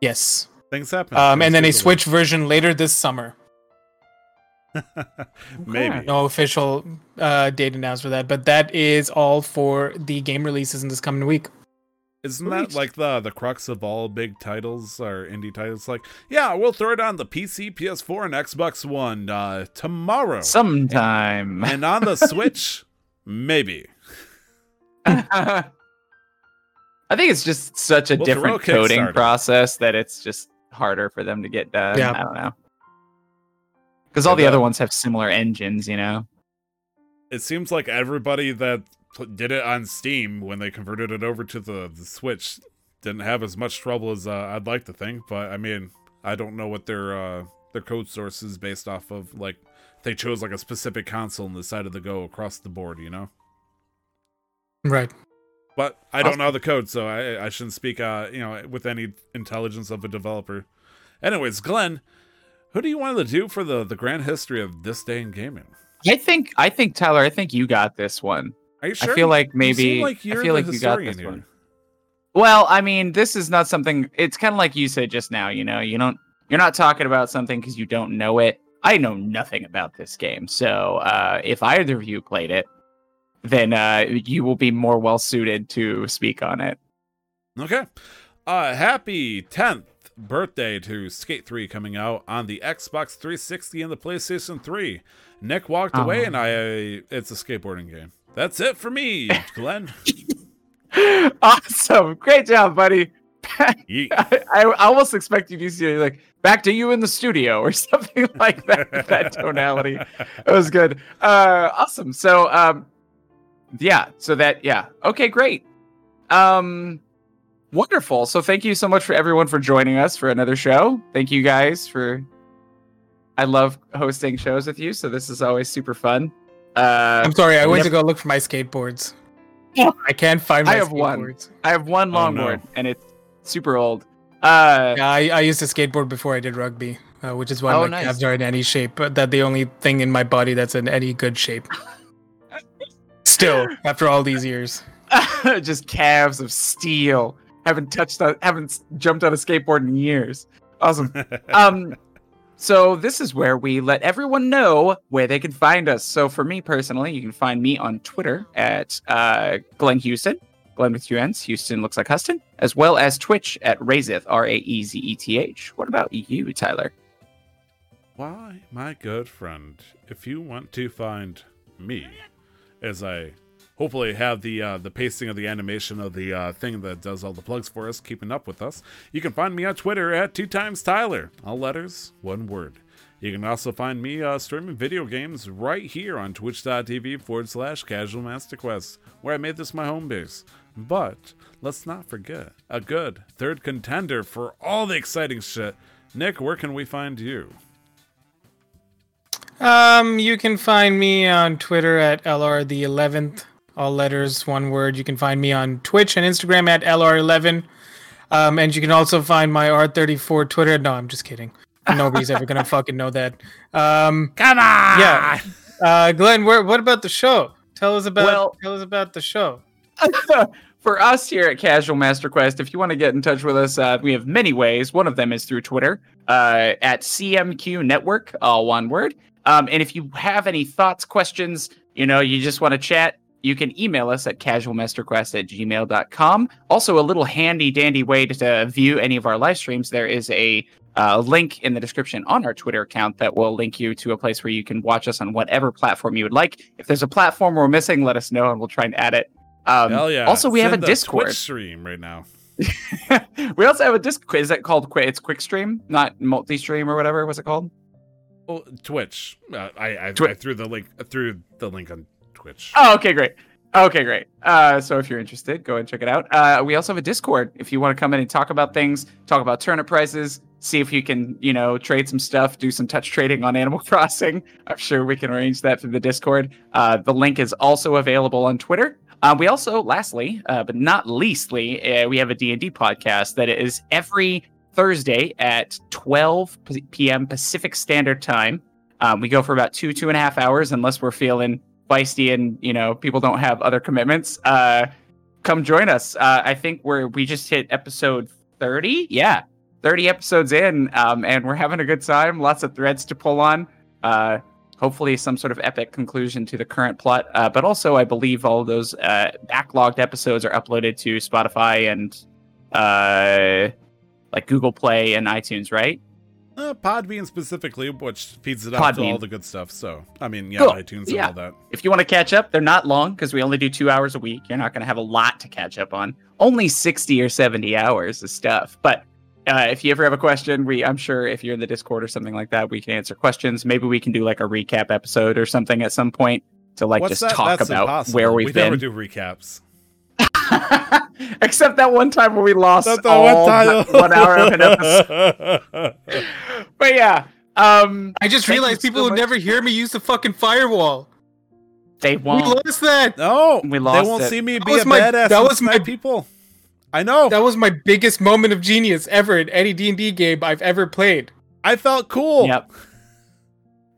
Yes. things happen. Um, and then a Things do Switch version later this summer. (laughs) Maybe. No official uh, date announced for that, but that is all for the game releases in this coming week. Isn't that like the the crux of all big titles or indie titles? Like, yeah, we'll throw it on the PC, PS4, and Xbox One uh, tomorrow, Sometime. and on the (laughs) Switch, maybe. (laughs) I think it's just such a Well, throw different coding process that it's just harder for them to get done. Yeah. I don't know. Because all the other ones have similar engines, you know. It seems like everybody that pl- did it on Steam when they converted it over to the, the Switch didn't have as much trouble as uh, I'd like to think. But I mean, I don't know what their uh, their code source is based off of. Like, they chose like a specific console and decided to go across the board. You know. Right. But I don't know the code, so I I shouldn't speak uh you know with any intelligence of a developer. Anyways, Glenn, who do you want to do for the the grand history of this day in gaming? I think I think Tyler, I think you got this one. Are you sure? I feel like You maybe like you're I feel like you got this here. one. Well, I mean, this is not something. It's kind of like you said just now. You know, you don't. You're not talking about something because you don't know it. I know nothing about this game, so uh, if either of you played it, then uh, you will be more well suited to speak on it. Okay. Uh happy 10th birthday to Skate 3 coming out on the Xbox 360 and the PlayStation 3. Nick walked away Oh. and I it's a skateboarding game. That's it for me, Glenn. (laughs) awesome, great job, buddy. (laughs) I, I almost expect you to say like back to you in the studio or (laughs) something like that. that tonality. It was good. Uh, awesome. So, um, yeah. So that, yeah. Okay, great. Um, wonderful. So thank you so much for everyone for joining us for another show. Thank you guys for. I love hosting shows with you, so this is always super fun. Uh, I'm sorry, I went Yep. to go look for my skateboards. I can't find my I have one. skateboards. I have one Oh, no. longboard, and it's super old. Uh, Yeah, I, I used to skateboard before I did rugby, uh, which is why Oh, my nice. calves are in any shape. But that the only thing in my body that's in any good shape. Still, (laughs) after all these years. (laughs) just calves of steel. Haven't touched, on, haven't s- jumped on a skateboard in years. Awesome. (laughs) um so this is where we let everyone know where they can find us. So for me personally you can find me on twitter at uh, glenn houston glenn with two n's houston looks like huston as well as twitch at raezeth r-a-e-z-e-t-h what about you tyler? Why, my good friend, if you want to find me, as I hopefully have the uh, the pasting of the animation of the uh, thing that does all the plugs for us, keeping up with us, you can find me on Twitter at two times Tyler, all letters, one word. You can also find me uh, streaming video games right here on twitch.tv forward slash casual master quest, where I made this my home base. But let's not forget a good third contender for all the exciting shit. Nick, where can we find you? Um, you can find me on Twitter at LR the 11th, all letters, one word. You can find me on Twitch and Instagram at LR11. Um, and you can also find my R34 Twitter. No, I'm just kidding. Nobody's ever gonna (laughs) fucking know that. Um, Come on! yeah. Uh, Glenn, where, what about the show? Tell us about Well- tell us about the show. (laughs) for us here at Casual Master Quest, if you want to get in touch with us, uh, we have many ways. One of them is through Twitter uh, at CMQ Network, all one word. Um, and if you have any thoughts, questions, you know, you just want to chat, you can email us at casualmasterquest at gmail.com. Also, a little handy dandy way to, to view any of our live streams. There is a uh, link in the description on our Twitter account that will link you to a place where you can watch us on whatever platform you would like. If there's a platform we're missing, let us know and we'll try and add it. Um, Hell yeah. Also, we have a Discord. Twitch stream right now. (laughs) we also have a Discord. Is that called Quick? It's Quick Stream, not Multi Stream or whatever. What's it called? Oh, Twitch. Uh, I I, Twi- I threw the link threw the link on Twitch. Oh, okay, great. Okay, great. Uh, so if you're interested, go and check it out. Uh, we also have a Discord. If you want to come in and talk about things, talk about turnip prices, see if you can, you know, trade some stuff, do some touch trading on Animal (laughs) Crossing. I'm sure we can arrange that through the Discord. Uh, the link is also available on Twitter. Uh, we also, lastly, uh, but not leastly, uh, we have a D&D podcast that is every Thursday at 12 p- p.m. Pacific Standard Time. Um, we go for about two, two and a half hours, unless we're feeling feisty and you know people don't have other commitments. Uh, come join us. Uh, I think we're we just hit episode 30. Yeah, 30 episodes in, um, and we're having a good time. Lots of threads to pull on. Uh, hopefully, some sort of epic conclusion to the current plot. Uh, but also, I believe all those uh, backlogged episodes are uploaded to Spotify and uh, like Google Play and iTunes, right? Uh, Podbean specifically, which feeds it out to all the good stuff. So I mean, yeah, Cool. iTunes and Yeah. all that. If you want to catch up, they're not long because we only do two hours a week. You're not going to have a lot to catch up on. Only 60 or 70 hours of stuff. But uh, if you ever have a question, we I'm sure if you're in the Discord or something like that, we can answer questions. Maybe we can do like a recap episode or something at some point to like What's just that? talk That's about impossible. where we've we been. never do recaps. (laughs) Except that one time when we lost That's the all one time. (laughs) one hour of an (laughs) episode. But yeah, um, I just Thank you realized so people would much. never hear me use the fucking firewall. they won't. lost that. no, We lost they won't it. see me That be was a my- badass. that was my- people. I know. That was my biggest moment of genius ever in any D and D game I've ever played. I felt cool. Yep.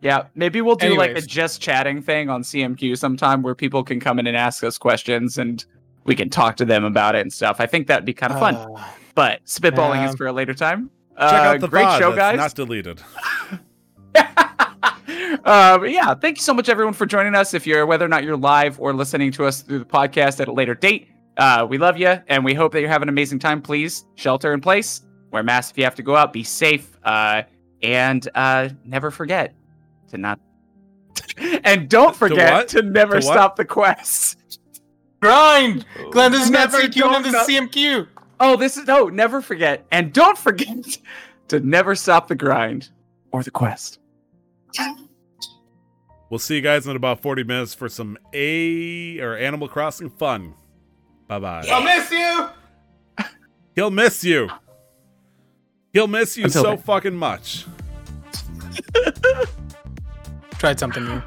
Yeah, maybe we'll do like a just chatting thing on CMQ sometime where people can come in and ask us questions and we can talk to them about it and stuff. I think that'd be kind of fun. Uh, But spitballing is for a later time. Check Uh, out the great VOD show, that's guys. Not deleted. (laughs) uh, but yeah, thank you so much, everyone, for joining us. If you're whether or not you're live or listening to us through the podcast at a later date, uh, we love you and we hope that you're having an amazing time. Please shelter in place, wear masks if you have to go out, be safe, uh, and uh, never forget to not. (laughs) and don't forget what? to never To stop the quest. Grind. Oh. Glenn, this is not Never CQ, and this is CMQ. Oh, this is no, never forget, and don't forget (laughs) to never stop the grind or the quest. We'll see you guys in about 40 minutes for some A or Animal Crossing fun. Bye bye. I'll miss you. (laughs) He'll miss you. He'll miss you Until so then. fucking much. (laughs) Tried something new.